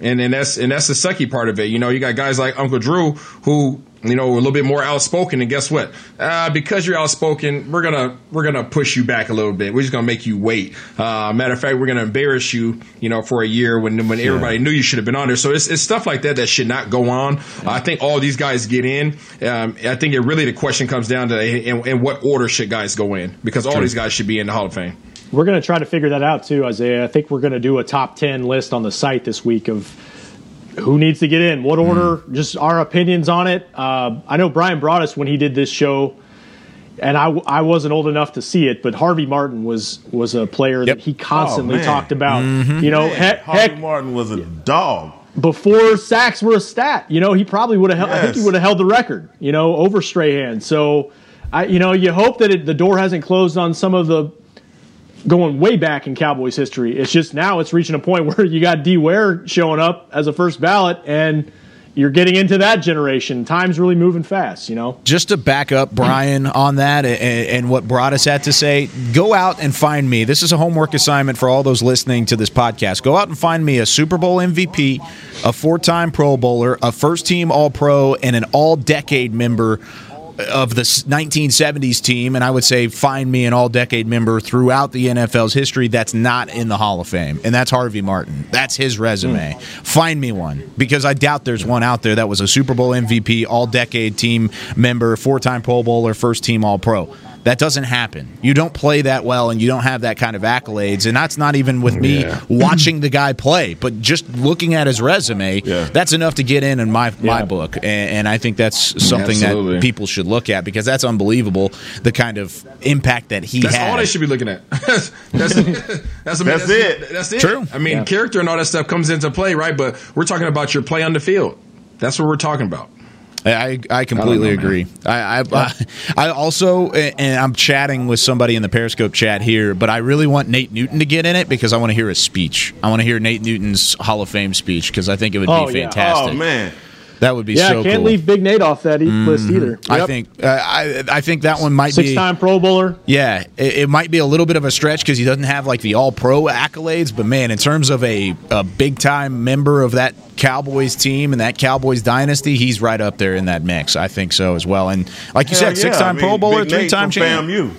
And and that's and that's the sucky part of it. You know, you got guys like Uncle Drew who you know, a little bit more outspoken. And guess what? Uh, because you're outspoken, we're gonna we're gonna push you back a little bit. We're just gonna make you wait. Uh, matter of fact, we're gonna embarrass you, you know, for a year when when yeah. everybody knew you should have been on there. So it's, it's stuff like that that should not go on. Yeah. I think all these guys get in. Um, I think it really the question comes down to in, in what order should guys go in because all True. these guys should be in the Hall of Fame. We're going to try to figure that out too, Isaiah. I think we're going to do a top 10 list on the site this week of who needs to get in, what order, mm. just our opinions on it. Uh, I know Brian brought us when he did this show, and I, I wasn't old enough to see it, but Harvey Martin was was a player yep. that he constantly oh, talked about. Mm-hmm. You know, heck, Harvey heck, Martin was a dog. Before sacks were a stat, you know, he probably would have. Yes. I think he would have held the record. You know, over Strahan. So, I, you know, you hope that it, the door hasn't closed on some of the going way back in Cowboys history. It's just now it's reaching a point where you got D Ware showing up as a first ballot and you're getting into that generation. Time's really moving fast, you know. Just to back up Brian on that and, and, what Broaddus had to say, go out and find me. This is a homework assignment for all those listening to this podcast. Go out and find me a Super Bowl MVP, a four-time Pro Bowler, a first-team All-Pro, and an All-Decade member of the 1970s team, and I would say find me an all decade member throughout the NFL's history that's not in the Hall of Fame, and that's Harvey Martin. That's his resume. Mm. Find me one because I doubt there's one out there that was a Super Bowl MVP, all decade team member, four time Pro Bowler, first team All Pro. That doesn't happen. You don't play that well and you don't have that kind of accolades. And that's not even with oh, me yeah. watching the guy play, but just looking at his resume, yeah. that's enough to get in in my, my book. And, and I think that's something Absolutely. that people should look at because that's unbelievable the kind of impact that he that's had. all they should be looking at. that's, that's, I mean, that's, that's, it. That's it. True. I mean, character and all that stuff comes into play, right? But we're talking about your play on the field. That's what we're talking about. I, I completely I know, agree. I, I, I also and I'm chatting with somebody in the Periscope chat here, but I really want Nate Newton to get in it because I want to hear his speech. I want to hear Nate Newton's Hall of Fame speech because I think it would oh, be fantastic. Yeah. Oh man. That would be yeah. So can't cool. leave Big Nate off that mm-hmm. list either. Yep. I think uh, I I think that one might Six be six-time Pro Bowler. Yeah, it, it, might be a little bit of a stretch because he doesn't have like the All Pro accolades. But man, in terms of a, a big time member of that Cowboys team and that Cowboys dynasty, he's right up there in that mix. I think so as well. And like you Hell said, six-time I mean, Pro Bowler, three-time champion.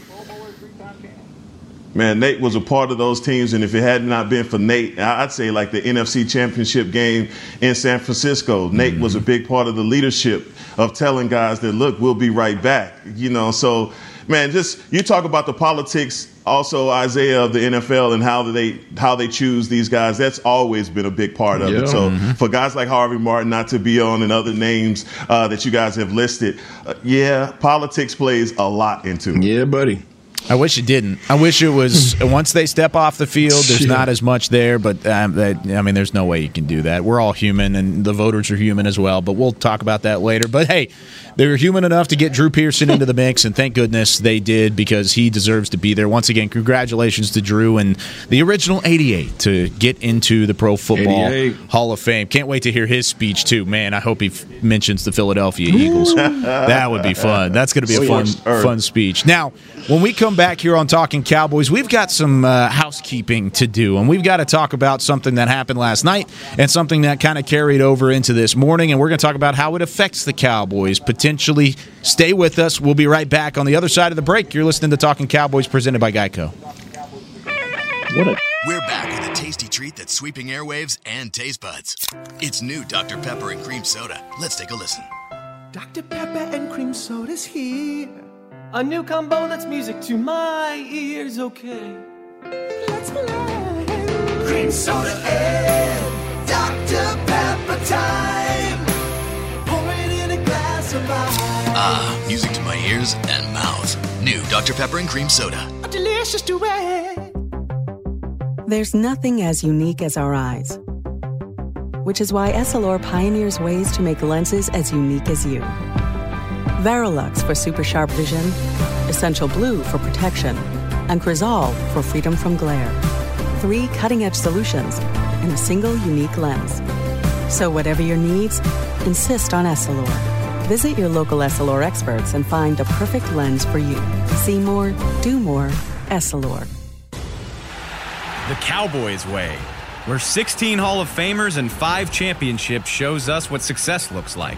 Man, Nate was a part of those teams, and if it had not been for Nate, I'd say like the NFC Championship game in San Francisco, Nate mm-hmm. was a big part of the leadership of telling guys that look, we'll be right back. You know, so man, just you talk about the politics also Isaiah of the NFL and how they how they choose these guys. That's always been a big part of yeah. it. So mm-hmm. for guys like Harvey Martin not to be on and other names uh, that you guys have listed, uh, yeah, politics plays a lot into it. Yeah, buddy. I wish it didn't. I wish it was once they step off the field, there's yeah. not as much there. But um, that, I mean, there's no way you can do that. We're all human, and the voters are human as well. But we'll talk about that later. But hey, they were human enough to get Drew Pearson into the mix, and thank goodness they did because he deserves to be there. Once again, congratulations to Drew and the original '88 to get into the Pro Football 88. Hall of Fame. Can't wait to hear his speech too. Man, I hope he f- mentions the Philadelphia Eagles. that would be fun. That's going to be a fun, fun speech. Now, when we come back here on Talking Cowboys, we've got some uh, housekeeping to do, and we've got to talk about something that happened last night and something that kind of carried over into this morning, and we're going to talk about how it affects the Cowboys potentially. Stay with us. We'll be right back on the other side of the break. You're listening to Talking Cowboys presented by Geico. We're back with a tasty treat that's sweeping airwaves and taste buds. It's new Dr. Pepper and Cream Soda. Let's take a listen. Dr. Pepper and Cream Soda's here. A new combo that's music to my ears, okay? Let's play. Cream soda and Dr. Pepper time. Pour it in a glass of ice. Ah, music to my ears and mouth. New Dr. Pepper and Cream Soda. A delicious duet. There's nothing as unique as our eyes, which is why Essilor pioneers ways to make lenses as unique as you. Varilux for super sharp vision, Essential Blue for protection, and Crizal for freedom from glare. Three cutting edge solutions in a single unique lens. So, whatever your needs, insist on Essilor. Visit your local Essilor experts and find the perfect lens for you. See more, do more, Essilor. The Cowboys way, where 16 Hall of Famers and 5 championships shows us what success looks like.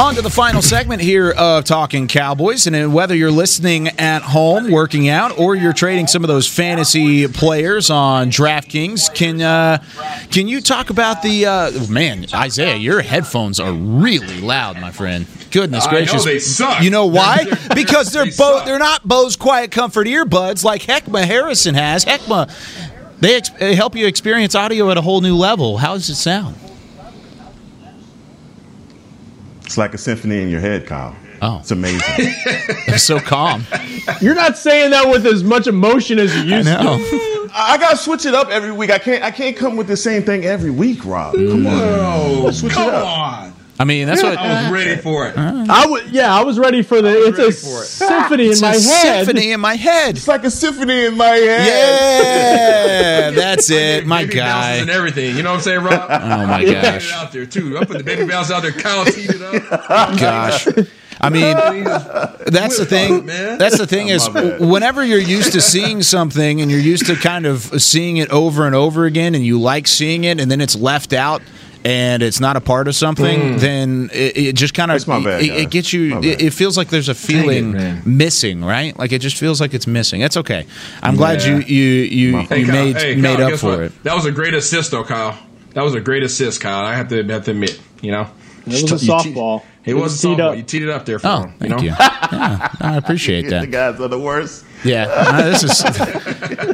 On to the final segment here of Talking Cowboys. And whether you're listening at home, working out, or you're trading some of those fantasy players on DraftKings, can uh, can you talk about the uh, man, Isaiah? Your headphones are really loud, my friend. Goodness I know gracious! they suck. You know why? Because they're they Bo- they're not Bose Quiet Comfort earbuds like Heckma Harrison has. Heckma, they, ex- they help you experience audio at a whole new level. How does it sound? It's like a symphony in your head, Kyle. Oh, it's amazing. it's so calm. You're not saying that with as much emotion as you used know. to. I gotta switch it up every week. I can't. I can't come with the same thing every week, Rob. Come on, switch come it up. on. I mean, that's what I was ready for it. I was, yeah, I was ready for the. It's a ready for it. symphony It's in my a head. symphony in my head. It's like a symphony in my head. Yeah, that's it, my Baby bounces guy. and everything. You know what I'm saying, Rob? Oh my Put gosh. it out there too. I put the baby bounce out there. Kyle's heated up. Gosh. I mean, that's the thing. man. That's the thing oh, is, my bad. whenever you're used to seeing something and you're used to kind of seeing it over and over again, and you like seeing it, and then it's left out. And it's not a part of something, mm. then it, it just kind of That's it, it gets you. It, it feels like there's a feeling man. missing, right? Like it just feels like it's missing. That's okay. I'm glad Yeah. you you you, My you Kyle, made hey, made up for what? it. That was a great assist, though, Kyle. That was a great assist, Kyle. I have to have to admit. You know, It was a You te- softball. It, was a teed softball. up. You teed it up there for Oh, him. thank know? you. Yeah, I appreciate that. the guys are the worst. Yeah, uh, this is.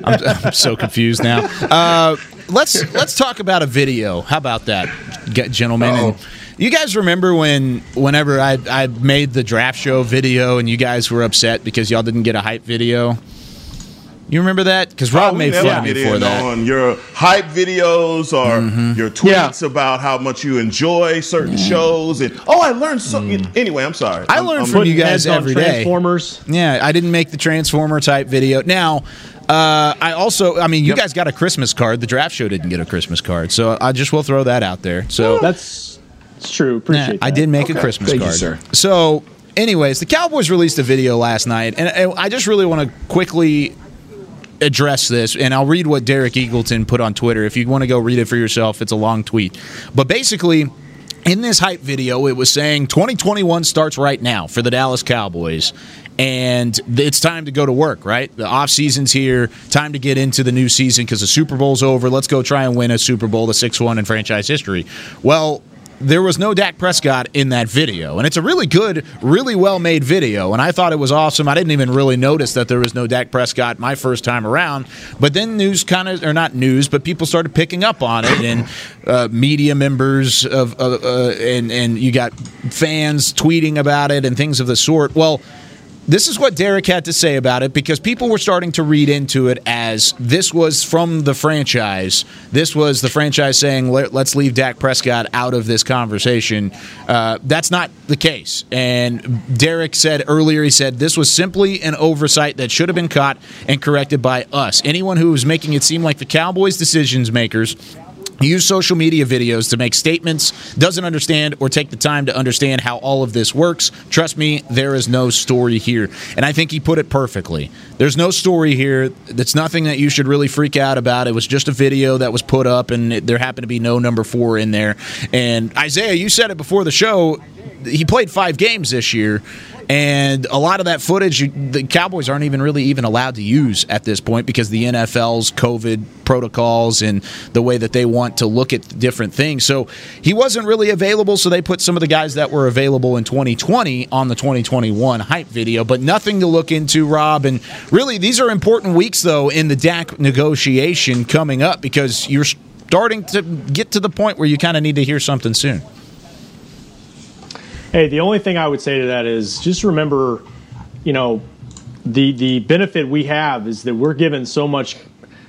I'm, I'm so confused now. Uh, let's let's talk about a video. How about that, gentlemen? You guys remember when, whenever I I made the draft show video, and you guys were upset because y'all didn't get a hype video. You remember that? Because Rob we made never fun of me for in that. on your hype videos or Mm-hmm. your tweets about how much you enjoy certain shows and oh, I learned something. Anyway, I'm sorry. Mm. I I'm- learned I'm- from you guys heads on every day. Transformers. Yeah, I didn't make the Transformer type video. Now, uh, I also, I mean, you guys got a Christmas card. The draft show didn't get a Christmas card, so I just will throw that out there. So That's it's true. Yeah, Appreciate I did make a Okay. Christmas Thank you, card. sir. So, anyways, the Cowboys released a video last night, and and I just really want to quickly address this, and I'll read what Derek Eagleton put on Twitter. If you want to go read it for yourself, it's a long tweet. But basically, in this hype video, it was saying 2021 starts right now for the Dallas Cowboys. And it's time to go to work, right? The off season's here. Time to get into the new season because the Super Bowl's over. Let's go try and win a Super Bowl, the sixth one in franchise history. Well, there was no Dak Prescott in that video. And it's a really good, really well made video. And I thought it was awesome. I didn't even really notice that there was no Dak Prescott my first time around. But then news kind of, or not news, but people started picking up on it. And uh, media members of, uh, uh, and, and you got fans tweeting about it and things of the sort. Well, this is what Derek had to say about it because people were starting to read into it as this was from the franchise. This was the franchise saying, Let, us leave Dak Prescott out of this conversation. Uh, that's not the case. And Derek said earlier, he said, this was simply an oversight that should have been caught and corrected by us. Anyone who was making it seem like the Cowboys' decisions makers use social media videos to make statements, doesn't understand or take the time to understand how all of this works. Trust me, there is no story here. And I think he put it perfectly. There's no story here. That's nothing that you should really freak out about. It was just a video that was put up, and it, there happened to be no number four in there. And Isaiah, you said it before the show. He played five games this year. And a lot of that footage, the Cowboys aren't even really even allowed to use at this point because the NFL's COVID protocols and the way that they want to look at different things. So he wasn't really available. So they put some of the guys that were available in 2020 on the 2021 hype video, but nothing to look into, Rob. And really, these are important weeks, though, in the Dak negotiation coming up because you're starting to get to the point where you kind of need to hear something soon. Hey, the only thing I would say to that is just remember, you know, the the benefit we have is that we're given so much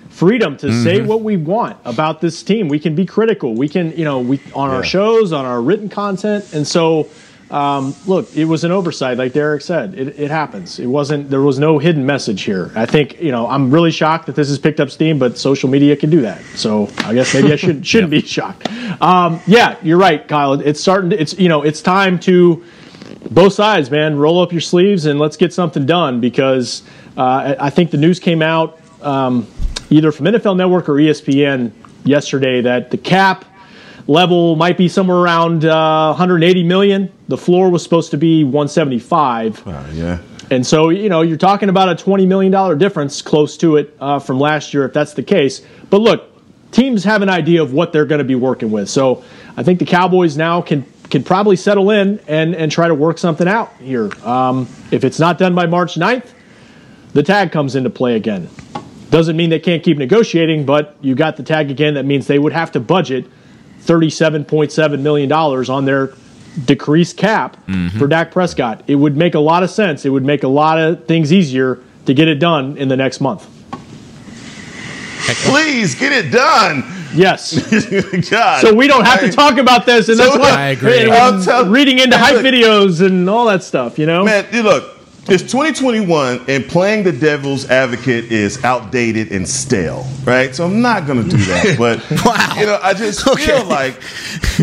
freedom to mm-hmm. say what we want about this team. We can be critical. We can, you know, we on yeah. our shows, on our written content, and so um, look, it was an oversight, like Derek said. It, it, happens. It wasn't. There was no hidden message here. I think you know. I'm really shocked that this has picked up steam, but social media can do that. So I guess maybe I should shouldn't yep. be shocked. Um, yeah, you're right, Kyle. It's starting. To, it's you know. It's time to both sides, man. Roll up your sleeves and let's get something done because uh, I think the news came out um, either from NFL Network or ESPN yesterday that the cap level might be somewhere around uh, 180 million. The floor was supposed to be 175. Uh, yeah. And so, you know, you're talking about a $20 million difference close to it uh, from last year if that's the case. But look, teams have an idea of what they're going to be working with. So I think the Cowboys now can can probably settle in and, and try to work something out here. Um, if it's not done by March 9th, the tag comes into play again. Doesn't mean they can't keep negotiating, but you got the tag again. That means they would have to budget $37.7 million on their decreased cap mm-hmm. for Dak Prescott. It would make a lot of sense. It would make a lot of things easier to get it done in the next month. Please get it done. Yes. God. So we don't have to talk about this, and so that's why I agree. I'm reading into hype look, videos and all that stuff. You know, man. Look, it's 2021 and playing the devil's advocate is outdated and stale, right? So I'm not going to do that. But wow. you know, I just okay. feel like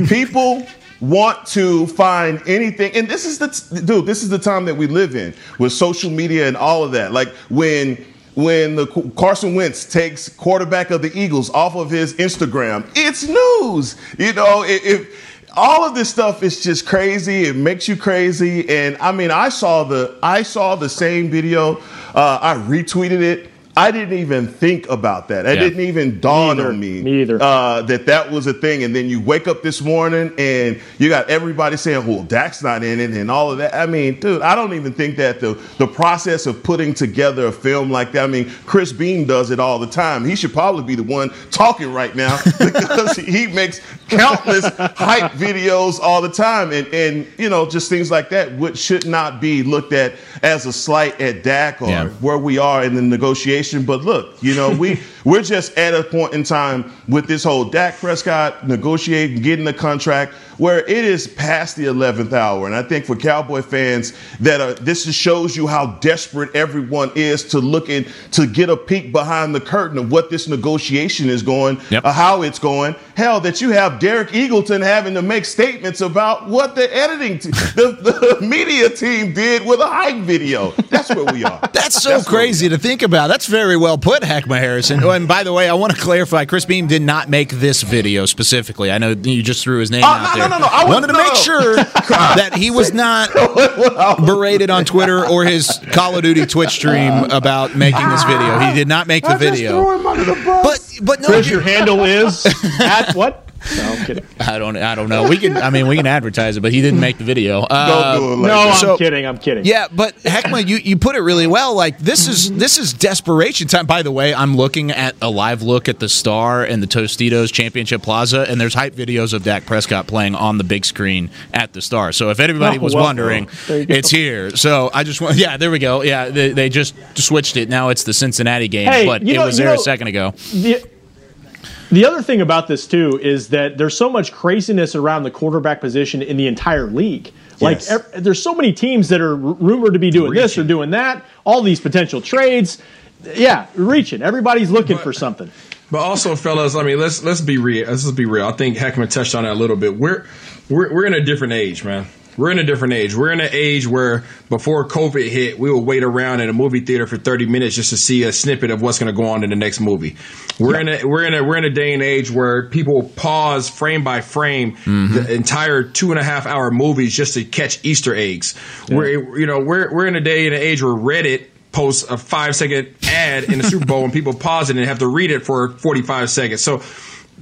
people want to find anything and this is the dude, this is the time that we live in with social media and all of that. Like when when the Carson Wentz takes quarterback of the Eagles off of his Instagram, it's news. You know, if all of this stuff is just crazy. It makes you crazy. And I mean, I saw the I saw the same video. Uh, I retweeted it. I didn't even think about that. It yeah. didn't even dawn me on me, me either. Uh, that that was a thing. And then you wake up this morning and you got everybody saying, "Well, Dak's not in it," and all of that. I mean, dude, I don't even think that the the process of putting together a film like that. I mean, Chris Beam does it all the time. He should probably be the one talking right now because he makes countless hype videos all the time, and and you know just things like that, which should not be looked at as a slight at Dak or yeah. where we are in the negotiation but look, you know, we we're just at a point in time with this whole Dak Prescott negotiating, getting the contract, where it is past the 11th hour. And I think for Cowboy fans that are, this just shows you how desperate everyone is to look in to get a peek behind the curtain of what this negotiation is going, yep. uh, how it's going. Hell, that you have Derek Eagleton having to make statements about what the editing, t- the, the media team did with a hype video. That's where we are. That's so That's crazy to think about. That's very well put, Heckma Harrison. Oh, and by the way, I want to clarify: Chris Beam did not make this video specifically. I know you just threw his name uh, out no, there. No, no, no. I wanted to make sure that he was not berated on Twitter or his Call of Duty Twitch stream about making this video. He did not make the video. The But but no, Chris, your handle is at what? No, I'm kidding. I don't. I don't know. We can. I mean, we can advertise it, but he didn't make the video. Uh, Don't do it like no, that. I'm So- kidding. I'm kidding. Yeah, but Heckma, you, you put it really well. Like this is this is desperation time. By the way, I'm looking at a live look at the Star and the Tostitos Championship Plaza, and there's hype videos of Dak Prescott playing on the big screen at the Star. So if anybody Oh, was well, wondering, there it's here. So I just want, yeah, there we go. Yeah, they, they just switched it. Now it's the Cincinnati game, Hey, but it know- was you there a second ago. The, the other thing about this too is that there's so much craziness around the quarterback position in the entire league. Like Yes. ev- there's so many teams that are r- rumored to be doing this or doing that. All these potential trades. Yeah, reaching. Everybody's looking for something. But also, fellas, I mean, let's let's be real. Let's be real. I think Heckman touched on that a little bit. We're we're we're in a different age, man. We're in a different age. We're in an age where before COVID hit, we would wait around in a movie theater for 30 minutes just to see a snippet of what's going to go on in the next movie. We're in a we're in a we're in a day and age where people pause frame by frame mm-hmm. the entire two and a half hour movies just to catch Easter eggs. We're you know we're we're in a day and an age where Reddit posts a five second ad in the Super Bowl and people pause it and have to read it for 45 seconds. So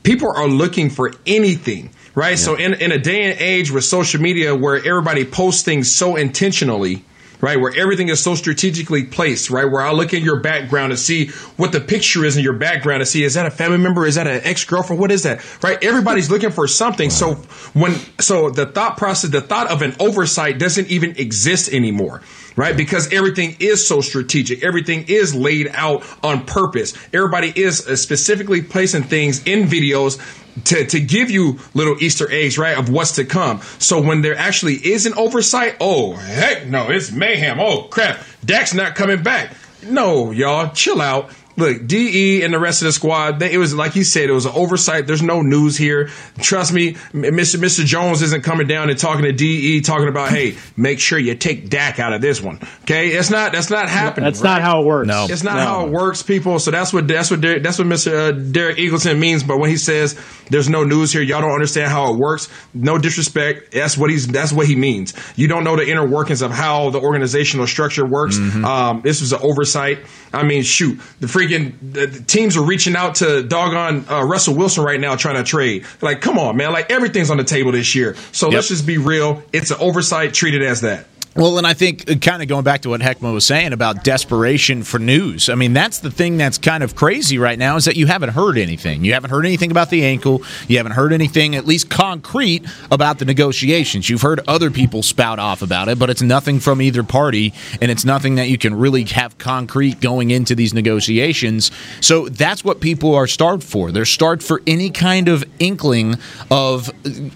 people are looking for anything, right? So in, in a day and age with social media where everybody posts things so intentionally, right? Where everything is so strategically placed, right? Where I look at your background to see what the picture is in your background to see is that a family member? Is that an ex girlfriend? What is that? Right? Everybody's looking for something. So when, so the thought process, the thought of an oversight doesn't even exist anymore. Right? Because everything is so strategic. Everything is laid out on purpose. Everybody is uh, specifically placing things in videos to, to give you little Easter eggs, right, of what's to come. So when there actually is an oversight, oh, heck no, it's mayhem. Oh, crap. Dak's not coming back. No, y'all, chill out. Look, DE and the rest of the squad, they, it was like you said, it was an oversight. There's no news here. Trust me, Mr. Mr. Jones isn't coming down and talking to DE, talking about, hey, make sure you take Dak out of this one. Okay, it's not that's not happening. That's not how it works. No. It's not No. how it works, people. So that's what that's what Derek, that's what Mr. Uh, Derek Eagleton means. But when he says there's no news here, y'all don't understand how it works. No disrespect. That's what he's that's what he means. You don't know the inner workings of how the organizational structure works. Um, this was an oversight. I mean, shoot, the freaking the teams are reaching out to doggone uh, Russell Wilson right now trying to trade. Like, come on, man. Like everything's on the table this year. So let's just be real. It's an oversight. Treat it as that. Well, and I think kind of going back to what Heckma was saying about desperation for news. I mean, that's the thing that's kind of crazy right now is that you haven't heard anything. You haven't heard anything about the ankle. You haven't heard anything, at least concrete, about the negotiations. You've heard other people spout off about it, but it's nothing from either party, and it's nothing that you can really have concrete going into these negotiations. So that's what people are starved for. They're starved for any kind of inkling of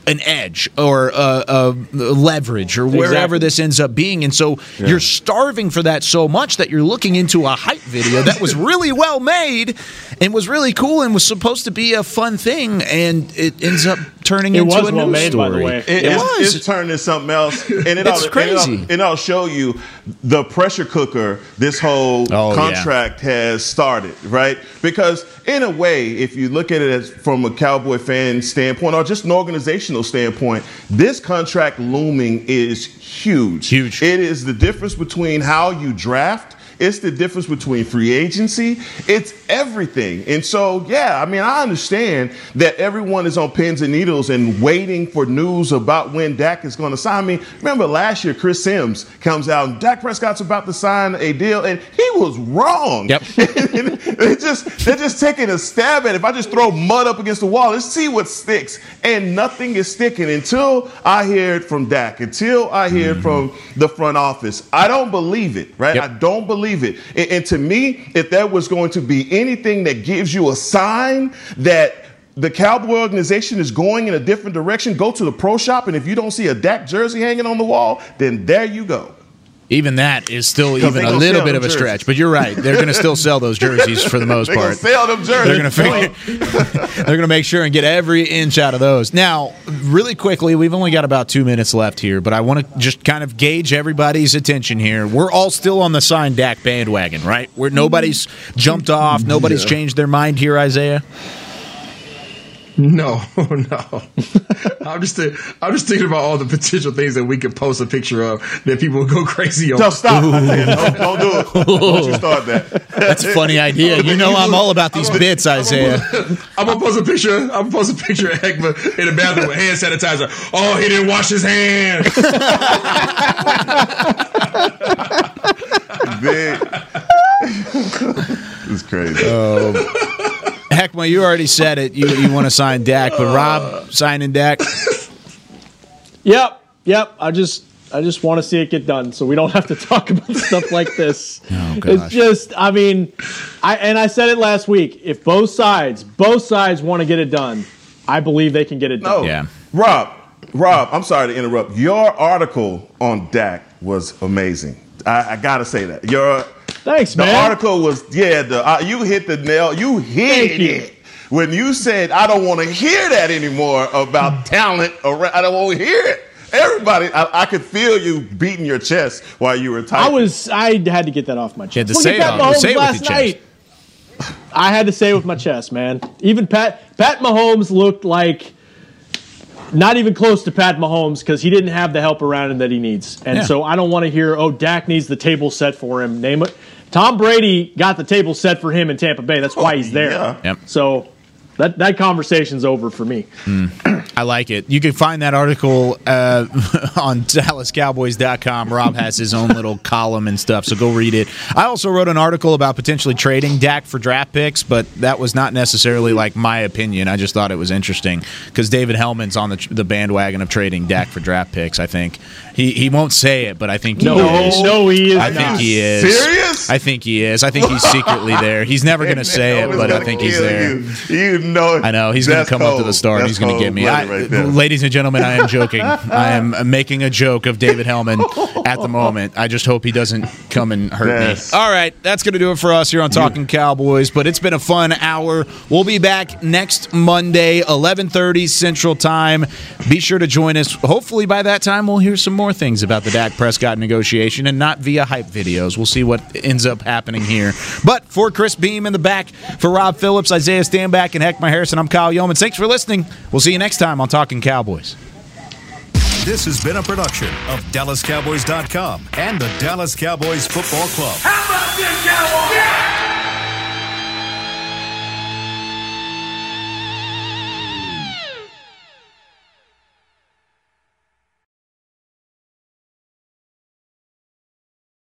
an edge or uh, uh, leverage or wherever Exactly. this ends up being. And so you're starving for that so much that you're looking into a hype video that was really well made and was really cool and was supposed to be a fun thing, and it ends up turning It into was a well news made, story. by the way. It, It it's, was. it's turned into something else, and it It's ought, crazy. And it'll, and it'll show you the pressure cooker this whole Oh, yeah. contract has started, right? Because in a way, if you look at it as from a Cowboy fan standpoint or just an organizational standpoint, this contract looming is huge. Huge. It is the difference between how you draft. It's the difference between free agency. It's everything. And so, yeah, I mean, I understand that everyone is on pins and needles and waiting for news about when Dak is going to sign. I mean, remember last year, Chris Sims comes out and Dak Prescott's about to sign a deal, and he was wrong. Yep. they're just they're just taking a stab at it. If I just throw mud up against the wall, let's see what sticks. And nothing is sticking until I hear it from Dak, until I hear it mm-hmm. from the front office. I don't believe it, right? Yep. I don't believe it. And, and to me, if there was going to be anything that gives you a sign that the Cowboy organization is going in a different direction, go to the pro shop, and if you don't see a Dak jersey hanging on the wall, then there you go. Even that is still even a little bit of a jerseys. stretch. But you're right; they're going to still sell those jerseys for the most part. sell them jerseys. They're going to they're going to make sure and get every inch out of those. Now, really quickly, we've only got about two minutes left here, but I want to just kind of gauge everybody's attention here. We're all still on the sign Dak bandwagon, right? Where nobody's jumped off, nobody's Yeah. changed their mind here, Isaiah. No, no. I'm just I'm just thinking about all the potential things that we could post a picture of that people would go crazy on. No, stop. Don't, don't do it. Don't you start that. That's a funny idea. You know I'm all about these bits, Isaiah. I'm gonna post a picture. I'm gonna post a picture of Heckma in the bathroom with hand sanitizer. Oh, he didn't wash his hands. Big. it's crazy. Oh. Heckma, you already said it. You you want to sign Dak, but Rob signing Dak. Yep, yep. I just I just want to see it get done, so we don't have to talk about stuff like this. Oh, it's just, I mean, I and I said it last week. If both sides, both sides want to get it done, I believe they can get it done. No. Rob, Rob, I'm sorry to interrupt. Your article on Dak was amazing. I, I gotta say that. Your Thanks, the man. The article was yeah. The uh, you hit the nail. You hit Thank you. it when you said I don't want to hear that anymore about talent. Around, I don't want to hear it. Everybody, I, I could feel you beating your chest while you were I was I had to get that off my chest. had to Look say at it Pat on- Mahomes say it with last your chest. night. I had to say it with my chest, man. Even Pat Pat Mahomes looked like not even close to Pat Mahomes because he didn't have the help around him that he needs. And Yeah. so I don't want to hear, oh, Dak needs the table set for him. Name it. Tom Brady got the table set for him in Tampa Bay. That's why he's there. yeah. Yep. So that that conversation's over for me. I like it. You can find that article uh, on DallasCowboys.com. Rob has his own little column and stuff, so go read it. I also wrote an article about potentially trading Dak for draft picks, but that was not necessarily like my opinion. I just thought it was interesting because David Helman's on the, the bandwagon of trading Dak for draft picks. I think he he won't say it, but I think he No, is. no, he is I not. think he is. Serious? I think he is. I think he's secretly there. He's never going to say it, but I think he's there. You, you know, I know he's going to come up to the cold. star and he's going to get me. I, right ladies and gentlemen, I am joking. I am making a joke of David Helman at the moment. I just hope he doesn't come and hurt Yes. me. All right, that's going to do it for us here on Talking Cowboys. But it's been a fun hour. We'll be back next Monday, 11:30 Central Time. Be sure to join us. Hopefully, by that time, we'll hear some more things about the Dak Prescott negotiation and not via hype videos. We'll see what ends up happening here. But for Chris Beam in the back, for Rob Phillips, Isaiah Stanback, and Heckma Harrison, I'm Kyle Youmans. Thanks for listening. We'll see you next time on Talking Cowboys. This has been a production of DallasCowboys.com and the Dallas Cowboys Football Club.